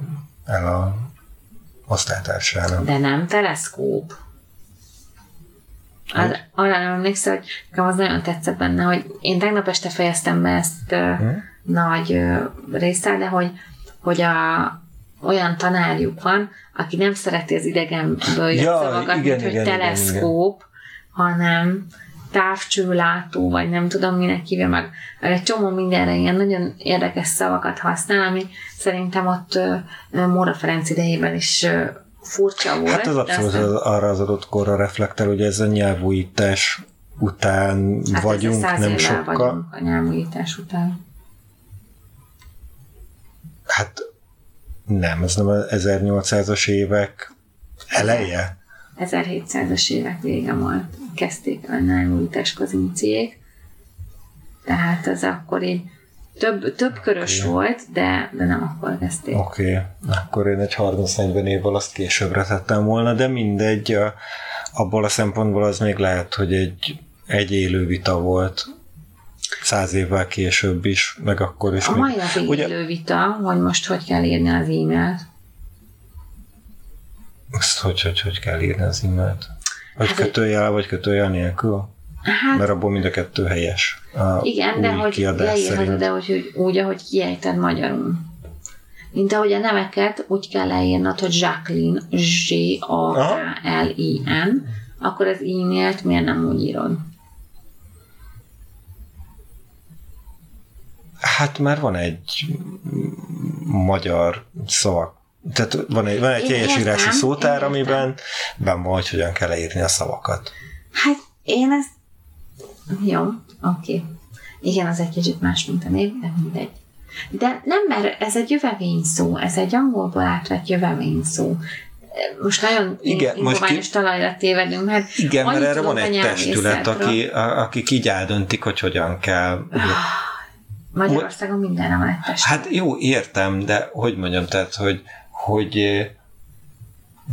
el a osztálytársára. De nem teleszkóp. Az, arra nem emlékszel, hogy nekem az nagyon tetszett benne, hogy én tegnap este fejeztem be ezt hmm. Nagy része, de hogy, hogy a, olyan tanárjuk van, aki nem szereti az idegenből jött ja, szavakat, igen, mint igen, hogy teleszkóp, igen, igen. hanem távcsőlátó, vagy nem tudom minek hívja meg, egy csomó mindenre ilyen nagyon érdekes szavakat használ, ami szerintem ott Móra Ferenc idejében is furcsa volt. Hát az abszolút aztán... arra az adott korra reflektál, hogy ez a nyelvújítás után hát vagyunk, nem sokkal. vagyunk a nyelvújítás után. Hát nem, ez nem az 1800-as évek eleje? 1700-as évek vége volt. Kezdték a nyelvújítás kozinciék. Tehát az akkor így több, több körös okay. volt, de, de nem akkor kezdték. Oké, okay. akkor én egy 30-40 évvel azt későbbre tettem volna, de mindegy, abból a szempontból az még lehet, hogy egy, egy élő vita volt száz évvel később is, meg akkor is. A mai napig ugye... élő vita, hogy most hogy kell írni az e-mailt. Azt hogy, hogy, hogy kell írni az e-mailt? Vagy hát, kötőjel, vagy kötőjel nélkül? Hát, Mert abból mind a kettő helyes. A igen, de hogy leírhatod, de hogy, hogy úgy, ahogy kiejted magyarul. Mint ahogy a neveket úgy kell leírnod, hogy Jacqueline, Z-A-K-L-I-N, akkor az e-mailt miért nem úgy írod? Hát már van egy magyar szavak tehát van egy, van egy teljesírási szótár, amiben ben van, hogy hogyan kell leírni a szavakat. Hát én ezt jó, oké. Okay. Igen, az egy kicsit más, mint a név, de mindegy. De nem, mert ez egy jövevény szó, ez egy angolból átvett jövevény szó. Most nagyon igen, most ki... talajra tévedünk, mert Igen, mert erre van egy testület, aki, a, akik így eldöntik, hogy hogyan kell. Magyarországon mindenre van egy testület. Hát jó, értem, de hogy mondjam, tehát, hogy, hogy eh,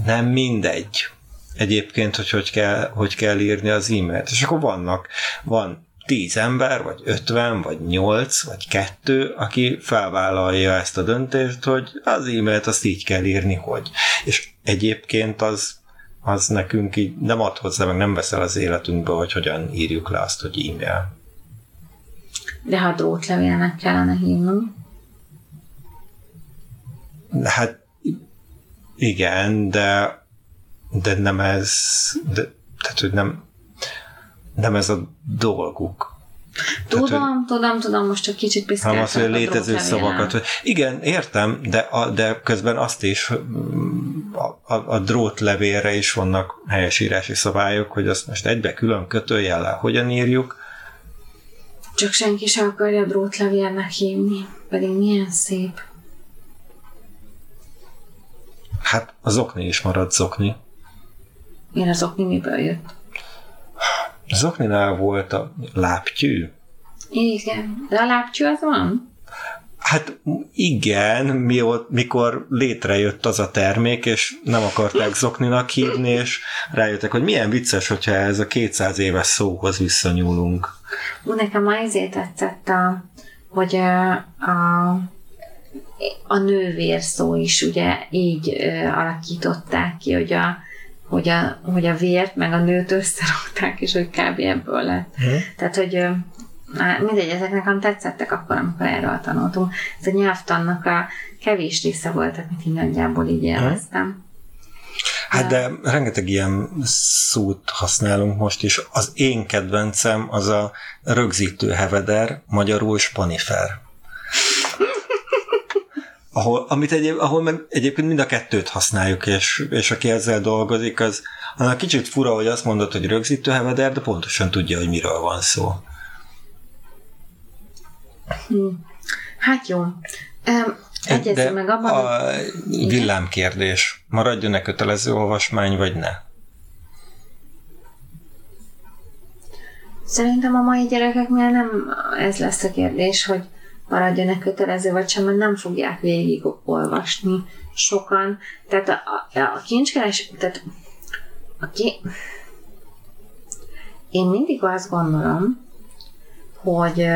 nem mindegy egyébként, hogy hogy kell, hogy kell írni az e-mailt. És akkor vannak, van tíz ember, vagy ötven, vagy nyolc, vagy kettő, aki felvállalja ezt a döntést, hogy az e-mailt azt így kell írni, hogy. És egyébként az, az nekünk így nem ad hozzá, meg nem veszel az életünkbe, hogy hogyan írjuk le azt, hogy e-mail. De ha drótlevélnek kellene hívnunk? Hát igen, de de nem ez, de, tehát, hogy nem, nem ez a dolguk. Tudom, tehát, hogy, tudom, tudom, most csak kicsit piszkáltam. Hanem az, hogy a létező szavakat. Hogy, igen, értem, de, a, de közben azt is, a, a, a drótlevélre is vannak helyesírási szabályok, hogy azt most egybe külön kötőjellel hogyan írjuk. Csak senki sem akarja drótlevélnek hívni, pedig milyen szép. Hát az okni is marad zokni. Én az okni miből jött? Az okninál volt a láptyű. Igen, de a láptyű az van? Hát igen, mi ott, mikor létrejött az a termék, és nem akarták zokninak hívni, és rájöttek, hogy milyen vicces, hogyha ez a 200 éves szóhoz visszanyúlunk. Nekem ma ezért tetszett, a, hogy a, a, a nővér szó is ugye így ö, alakították ki, hogy a, hogy a, hogy a vért meg a nőt összerakták, és hogy kb. ebből lett. Hmm. Tehát, hogy mindegy, ezek nekem tetszettek akkor, amikor erről tanultunk. Ez a nyelvtannak a kevés része volt, amit én nagyjából így élveztem. Hát de rengeteg ilyen szót használunk most is. Az én kedvencem az a rögzítő heveder, magyarul spanifer ahol, amit egyéb, ahol meg egyébként mind a kettőt használjuk, és, és aki ezzel dolgozik, az annak kicsit fura, hogy azt mondod, hogy rögzítő heveder, de pontosan tudja, hogy miről van szó. Hmm. Hát jó. Um, Egyezünk meg abban. A villámkérdés. Maradjon-e kötelező olvasmány, vagy ne? Szerintem a mai gyerekeknél nem ez lesz a kérdés, hogy maradjon-e kötelező, vagy sem, mert nem fogják végig olvasni sokan. Tehát a, a, a kincskeres, tehát a ki... én mindig azt gondolom, hogy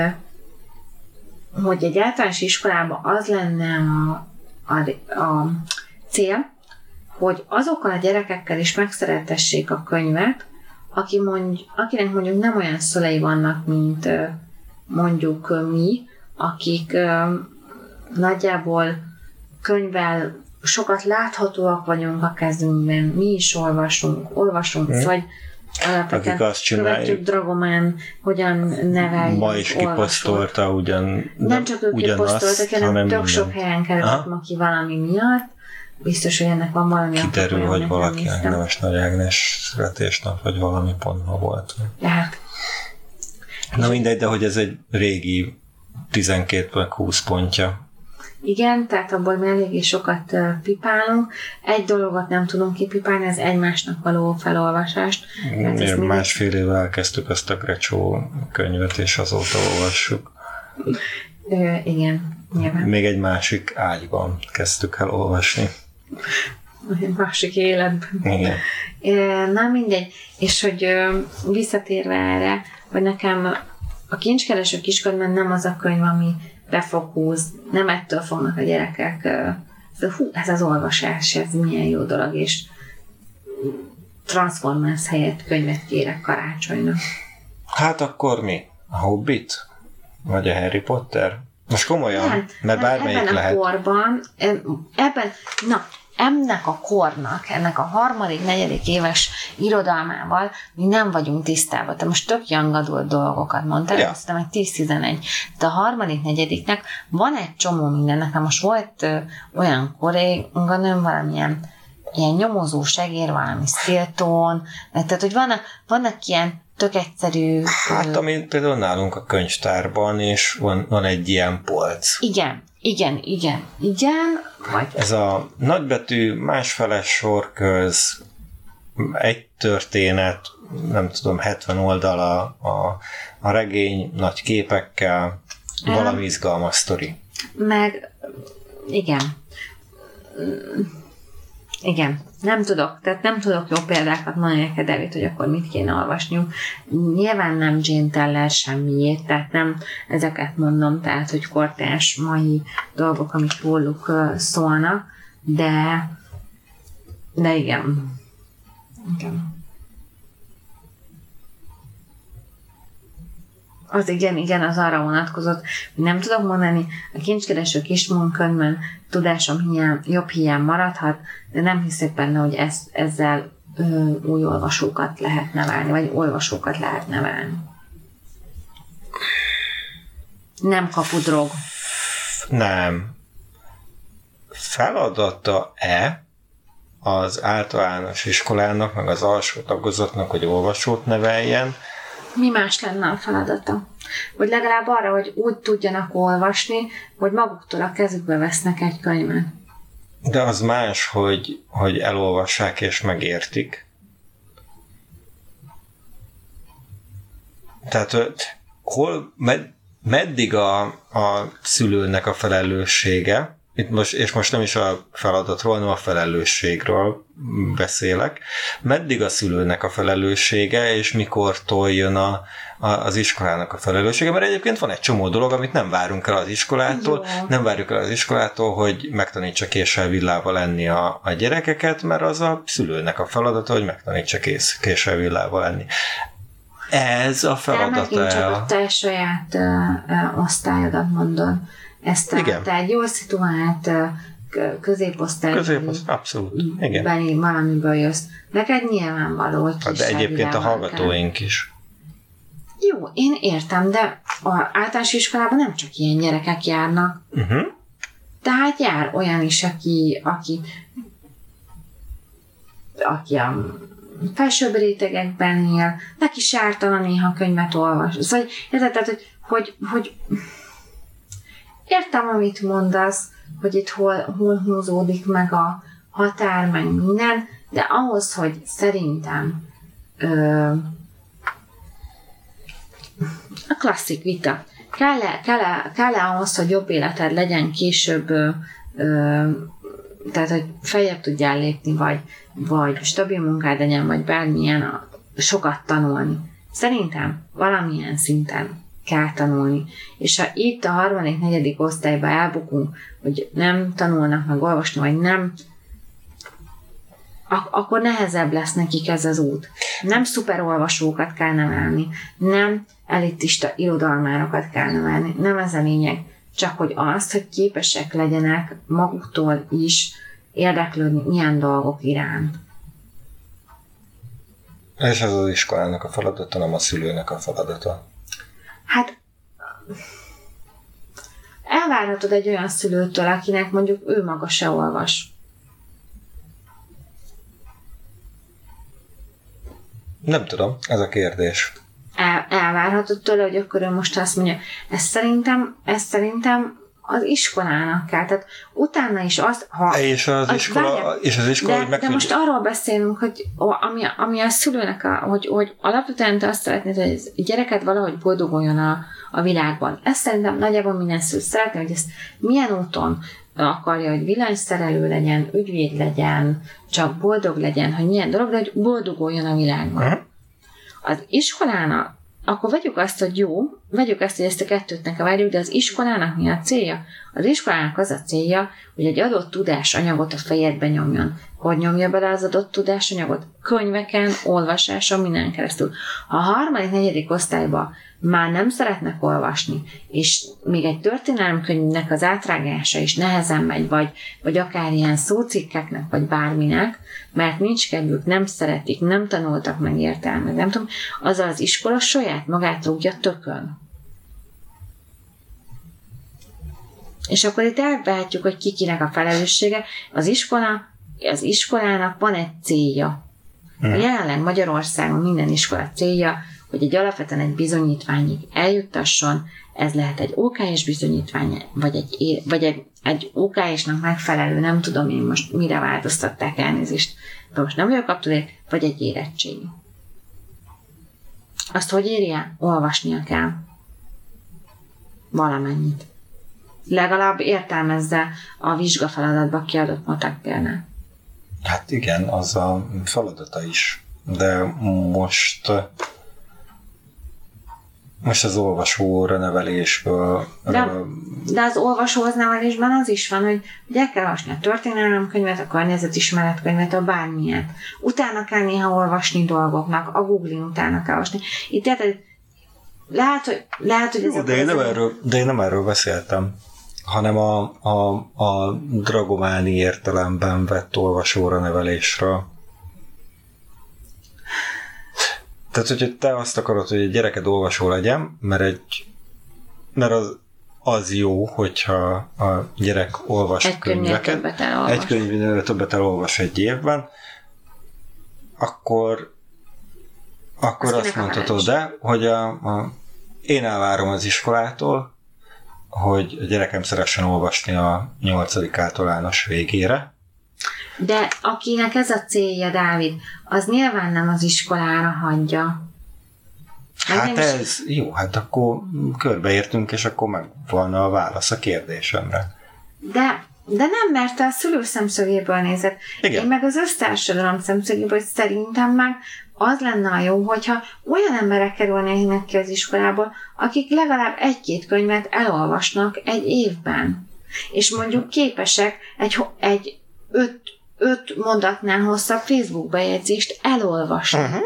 hogy egy általános iskolában az lenne a, a, a cél, hogy azokkal a gyerekekkel is megszeretessék a könyvet, aki mondj, akinek mondjuk nem olyan szülei vannak, mint mondjuk mi, akik nagyjából könyvvel sokat láthatóak vagyunk a kezünkben, mi is olvasunk, olvasunk, hmm. vagy akik azt csinálják. Dragomán hogyan neveljük, Ma is kiposztolta ugyan, Nem csak ők kiposztoltak, hanem tök sok helyen keresett ma ki valami miatt. Biztos, hogy ennek van valami Kiderül, hogy valaki Neves Nagy Ágnes születésnap, vagy valami pont ma volt. Lehet. Na mindegy, de hogy ez egy régi 12 meg 20 pontja. Igen, tehát abból mi eléggé sokat pipálunk. Egy dologot nem tudunk kipipálni, az egymásnak való felolvasást. Mi másfél évvel elkezdtük azt a Grecsó könyvet, és azóta olvassuk. Ö, igen, nyilván. Még egy másik ágyban kezdtük el olvasni. Egy másik életben. Igen. Na mindegy. És hogy visszatérve erre, hogy nekem a kincskereső kiskönyvben nem az a könyv, ami befogóz, nem ettől fognak a gyerekek, de hú, ez az olvasás, ez milyen jó dolog, és Transformers helyett könyvet kérek karácsonynak. Hát akkor mi? A Hobbit? Vagy a Harry Potter? Most komolyan, nem, mert bármelyik ebben lehet. a korban, ebben, na, ennek a kornak, ennek a harmadik, negyedik éves irodalmával mi nem vagyunk tisztában. Te most tök jangadult dolgokat mondtál, ja. aztán egy 10-11. De a harmadik, negyediknek van egy csomó minden. Nekem most volt ö, olyan kolléganőm, valamilyen ilyen nyomozó segér, valami Stilton, tehát hogy vannak, vannak ilyen tök egyszerű... Hát, ami például nálunk a könyvtárban, és van, van egy ilyen polc. Igen, igen, igen, igen. Vagy... Ez a nagybetű, másfeles sorköz, egy történet, nem tudom, 70 oldal a, a, a regény, nagy képekkel, valami izgalmas sztori. Meg, igen. Igen, nem tudok, tehát nem tudok jó példákat mondani neked, David, hogy akkor mit kéne olvasniuk. Nyilván nem Jane Teller semmiért, tehát nem ezeket mondom, tehát hogy kortás mai dolgok, amik róluk szólnak, de de igen. Igen. Az igen, igen, az arra vonatkozott, hogy nem tudok mondani, a kincskereső kismunkönyvben tudásom hiány, jobb hiány maradhat, de nem hiszek benne, hogy ez, ezzel ö, új olvasókat lehet nevelni, vagy olvasókat lehet nevelni. Nem kapudrog. Nem. Feladata-e az általános iskolának, meg az alsó tagozatnak, hogy olvasót neveljen, mi más lenne a feladata? Hogy legalább arra, hogy úgy tudjanak olvasni, hogy maguktól a kezükbe vesznek egy könyvet. De az más, hogy, hogy elolvassák és megértik. Tehát hol, med, meddig a, a szülőnek a felelőssége, itt most, és most nem is a feladatról, hanem a felelősségről beszélek. Meddig a szülőnek a felelőssége, és mikor jön a, a, az iskolának a felelőssége, mert egyébként van egy csomó dolog, amit nem várunk el az iskolától, Jó. nem várjuk el az iskolától, hogy megtanítsa késsel villával lenni a, a gyerekeket, mert az a szülőnek a feladata, hogy megtanítsa kész, késsel villával lenni. Ez a feladata. De csak a te saját uh, uh, osztályodat mondod ezt a, Igen. te egy jól szituált középosztály. Középosztály, abszolút. Igen. Beni valamiből jössz. Neked nyilvánvaló, hogy hát De egyébként a hallgatóink kell. is. Jó, én értem, de a általános iskolában nem csak ilyen gyerekek járnak. Uh-huh. Tehát jár olyan is, aki, aki, aki a felsőbb rétegekben él, neki sártalan néha könyvet olvas. Szóval, érted, tehát, hogy, hogy, hogy Értem, amit mondasz, hogy itt hol, hol húzódik meg a határ, meg minden, de ahhoz, hogy szerintem ö, a klasszik vita. Kell-e, kell-e, kell-e ahhoz, hogy jobb életed legyen később, ö, ö, tehát, hogy feljebb tudjál lépni, vagy, vagy stabil munkád legyen, vagy bármilyen sokat tanulni. Szerintem valamilyen szinten kell tanulni. És ha itt a harmadik, negyedik osztályba elbukunk, hogy nem tanulnak meg olvasni, vagy nem, ak- akkor nehezebb lesz nekik ez az út. Nem szuperolvasókat kell nevelni, nem elitista irodalmárokat kell nevelni, nem ez a lényeg, csak hogy azt, hogy képesek legyenek maguktól is érdeklődni milyen dolgok iránt. És ez az iskolának a feladata, nem a szülőnek a feladata. Hát elvárhatod egy olyan szülőtől, akinek mondjuk ő maga se olvas. Nem tudom, ez a kérdés. El, elvárhatod tőle, hogy akkor ő most azt mondja, ez szerintem, ez szerintem az iskolának kell. Tehát utána is azt, ha... És az, az iskola, várjál, és az iskola, de, hogy de most arról beszélünk, hogy ami, ami a szülőnek, a, hogy, hogy alapvetően te azt szeretnéd, hogy a gyereket valahogy boldoguljon a, a világban. Ezt szerintem nagyjából minden szülő szeretné, hogy ezt milyen úton akarja, hogy villanyszerelő legyen, ügyvéd legyen, csak boldog legyen, hogy milyen dolog, de hogy boldoguljon a világban. Az iskolának akkor vegyük azt, hogy jó, vegyük azt, hogy ezt a kettőt ne várjuk, de az iskolának mi a célja? Az iskolának az a célja, hogy egy adott tudásanyagot a fejedbe nyomjon. Hogy nyomja bele az adott tudásanyagot? Könyveken, olvasáson, minden keresztül. Ha a harmadik, negyedik osztályban már nem szeretnek olvasni, és még egy történelemkönyvnek az átrágása is nehezen megy, vagy, vagy akár ilyen szócikkeknek, vagy bárminek, mert nincs kedvük, nem szeretik, nem tanultak meg értelmet, nem tudom, az az iskola saját magát rúgja tökön. És akkor itt elvehetjük, hogy kikinek a felelőssége. Az iskola, az iskolának van egy célja. Hmm. Jelenleg Magyarországon minden iskola célja, hogy egy alapvetően egy bizonyítványig eljuttasson, ez lehet egy OK-s bizonyítvány, vagy egy, vagy egy, egy OK-snak megfelelő, nem tudom én most mire változtatták elnézést, de most nem vagyok kapcsolat, vagy egy érettség. Azt hogy érje? Olvasnia kell. Valamennyit. Legalább értelmezze a vizsgafeladatba kiadott matek példát. Hát igen, az a feladata is. De most most az olvasóra nevelésből... De, de az olvasóhoz nevelésben az is van, hogy el kell olvasni a történelemkönyvet, a környezetismeretkönyvet, a bármilyet. Utána kell néha olvasni dolgoknak, a Google-in utána kell olvasni. Itt érted, lehet, hogy, lehet, hogy Jó, de, én nem erről, de én nem erről beszéltem hanem a, a, a dragománi értelemben vett olvasóra nevelésről. Tehát, hogyha te azt akarod, hogy egy gyereked olvasó legyen, mert egy mert az, az jó, hogyha a gyerek olvas egy könyveket. Egy könyvnél többet elolvas egy évben, akkor akkor azt, azt mondhatod, de, hogy a, a, én elvárom az iskolától, hogy a gyerekem szeressen olvasni a nyolcadik általános végére. De akinek ez a célja, Dávid, az nyilván nem az iskolára hagyja. Meg hát ez, is... jó, hát akkor körbeértünk, és akkor megvan a válasz a kérdésemre. De, de nem, mert a szülő szemszögéből nézed. Igen. Én meg az össztársadalom szemszögéből, szerintem meg az lenne a jó, hogyha olyan emberek kerülnének ki az iskolából, akik legalább egy-két könyvet elolvasnak egy évben. És mondjuk képesek egy, egy öt, öt mondatnál hosszabb Facebook bejegyzést elolvasni. Uh-huh.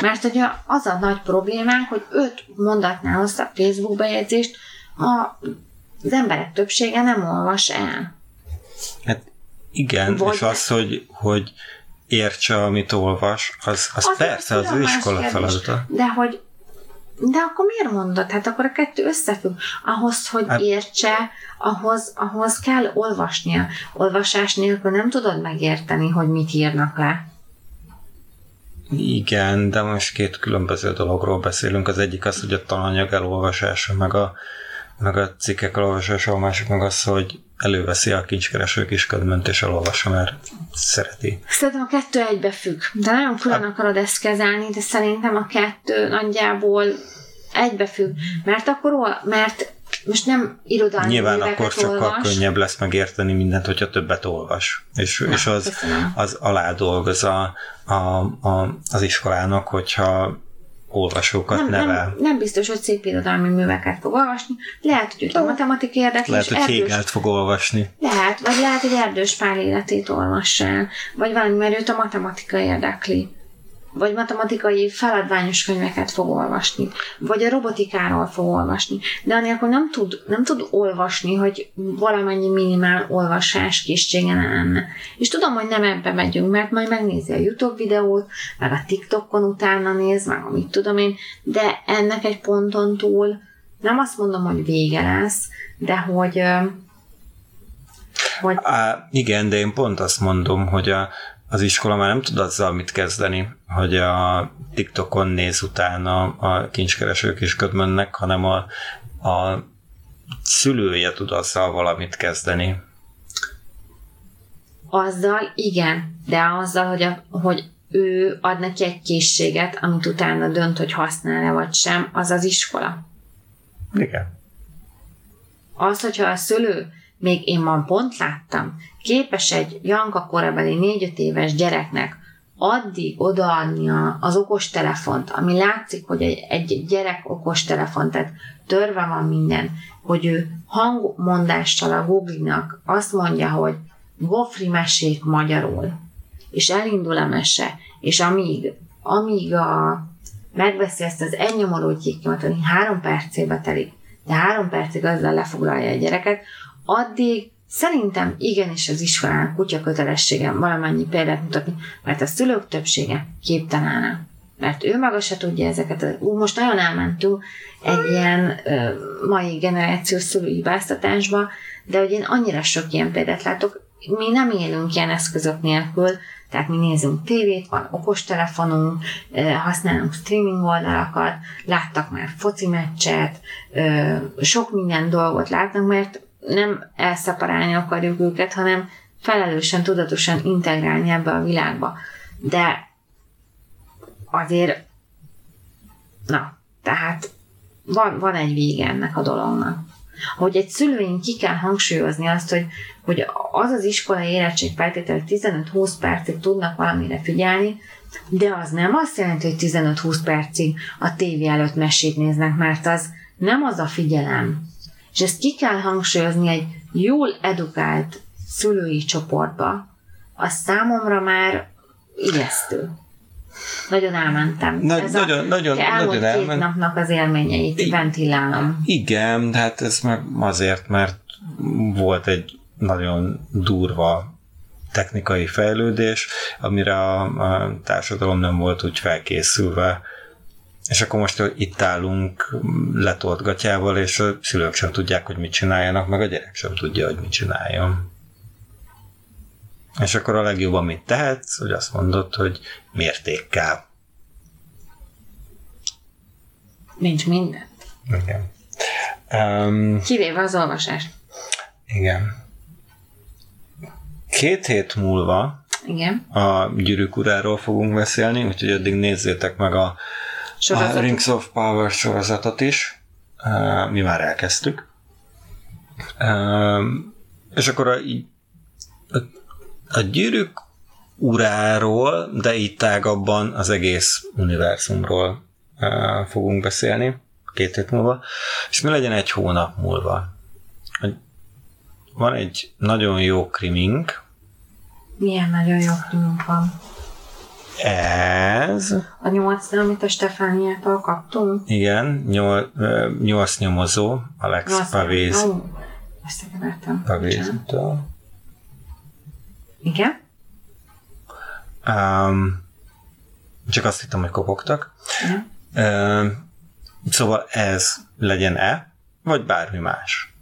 Mert ugye az a nagy problémánk, hogy öt mondatnál hosszabb Facebook bejegyzést a, az emberek többsége nem olvas el. Hát igen, Vagy és az, hogy, hogy értse, amit olvas, az, az, az persze az ő iskola feladata. De hogy de akkor miért mondod? Hát akkor a kettő összefügg. Ahhoz, hogy hát, értse, ahhoz, ahhoz kell olvasnia. Olvasás nélkül nem tudod megérteni, hogy mit írnak le. Igen, de most két különböző dologról beszélünk. Az egyik az, hogy a tananyag elolvasása, meg a, meg a cikkek elolvasása, a másik meg az, hogy előveszi a kincskereső kis ködmönt és elolvassa, mert szereti. Szerintem a kettő egybe függ. De nagyon külön hát- akarod ezt kezelni, de szerintem a kettő nagyjából egybe függ. Mert akkor, mert most nem irodalmi Nyilván akkor sokkal olvas. könnyebb lesz megérteni mindent, hogyha többet olvas. És, Na, és az, az alá dolgoz a, a, a, az iskolának, hogyha olvasókat nem, nevel. Nem, nem biztos, hogy szép irodalmi műveket fog olvasni. Lehet, hogy őt a matematika érdekli. Lehet, hogy erdős... Hegelt fog olvasni. Lehet, vagy lehet, hogy Erdős Pál életét olvassál. Vagy valami, mert őt a matematika érdekli vagy matematikai feladványos könyveket fog olvasni, vagy a robotikáról fog olvasni, de anélkül nem tud, nem tud olvasni, hogy valamennyi minimál olvasás készsége lenne. És tudom, hogy nem ebbe megyünk, mert majd megnézi a YouTube videót, meg a TikTokon utána néz, meg amit tudom én, de ennek egy ponton túl nem azt mondom, hogy vége lesz, de hogy hogy... Á, igen, de én pont azt mondom, hogy a, az iskola már nem tud azzal mit kezdeni, hogy a TikTokon néz utána a kincskereső kisködmönnek, hanem a, a szülője tud azzal valamit kezdeni. Azzal igen, de azzal, hogy, a, hogy ő ad neki egy készséget, amit utána dönt, hogy használ-e vagy sem, az az iskola. Igen. Az, hogyha a szülő, még én ma pont láttam, képes egy Janka korabeli 4-5 éves gyereknek addig odaadni az okostelefont, ami látszik, hogy egy, egy gyerek okostelefon, tehát törve van minden, hogy ő hangmondással a Google-nak azt mondja, hogy Gofri mesék magyarul, és elindul a mese, és amíg, amíg a, megveszi ezt az egynyomorult gyéknyomat, ami három percébe telik, de három percig azzal lefoglalja a gyereket, addig Szerintem igenis az iskolán kutya kötelessége valamennyi példát mutatni, mert a szülők többsége képtelen mert ő maga se tudja ezeket. Ú, most nagyon elmentünk egy ilyen ö, mai generációs szülői báztatásba, de hogy én annyira sok ilyen példát látok, mi nem élünk ilyen eszközök nélkül, tehát mi nézünk tévét, van okostelefonunk, használunk streaming oldalakat, láttak már foci meccset, sok minden dolgot látnak, mert nem elszaparálni akarjuk őket, hanem felelősen, tudatosan integrálni ebbe a világba. De azért, na, tehát van, van egy vége ennek a dolognak. Hogy egy szülőink ki kell hangsúlyozni azt, hogy, hogy az az iskola érettség feltétel, 15-20 percig tudnak valamire figyelni, de az nem azt jelenti, hogy 15-20 percig a tévé előtt mesét néznek, mert az nem az a figyelem, és ezt ki kell hangsúlyozni egy jól edukált szülői csoportba, az számomra már ijesztő. Nagyon elmentem. Nagy, ez nagyon, a, nagyon, nagyon két elment. napnak az élményeit I- ventilálom. Igen, de hát ez meg azért, mert volt egy nagyon durva technikai fejlődés, amire a, a társadalom nem volt úgy felkészülve, és akkor most itt állunk letolt gatyával, és a szülők sem tudják, hogy mit csináljanak, meg a gyerek sem tudja, hogy mit csináljon. És akkor a legjobb, amit tehetsz, hogy azt mondod, hogy mértékkel. Nincs minden. Igen. Um, Kivéve az olvasás. Igen. Két hét múlva igen. a gyűrűk uráról fogunk beszélni, úgyhogy addig nézzétek meg a sorozatot. A Rings of Power sorozatot is. Mi már elkezdtük. És akkor a, a, a gyűrűk uráról, de így tágabban az egész univerzumról fogunk beszélni két hét múlva. És mi legyen egy hónap múlva? Van egy nagyon jó krimink. Milyen nagyon jó krimink van? Ez... A nyolc, amit a Stefániától kaptunk? Igen, nyol, nyolc nyomozó, Alex Pavéz. Oh, ezt kevertem. Pavéztől. Igen? Um, csak azt hittem, hogy kopogtak. Ja. Um, szóval ez legyen-e, vagy bármi más.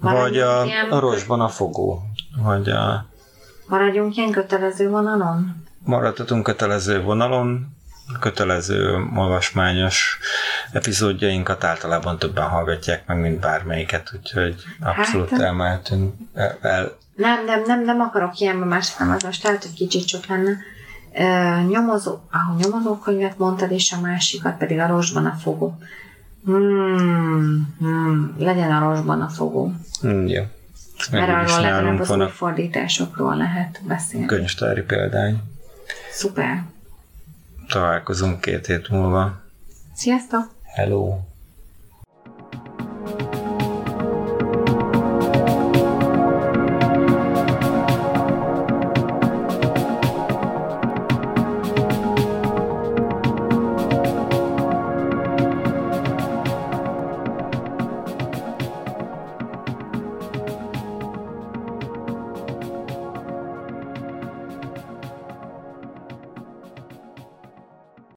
Valami vagy a, a rosban a fogó. Vagy a... Maradjunk ilyen kötelező vonalon? Maradhatunk kötelező vonalon, kötelező olvasmányos epizódjainkat általában többen hallgatják meg, mint bármelyiket, úgyhogy abszolút hát, elmehetünk el. Nem, nem, nem, nem akarok ilyenbe más az most lehet, hogy kicsit csak lenne. E, nyomozó, ahol nyomozókönyvet mondtad, és a másikat pedig a rosban a fogó. Hmm, hmm, legyen a rosban a fogó. Hmm, jó. Mert arról legalább az új fordításokról lehet beszélni. Könyvtári példány. Szuper. Találkozunk két hét múlva. Sziasztok! Hello!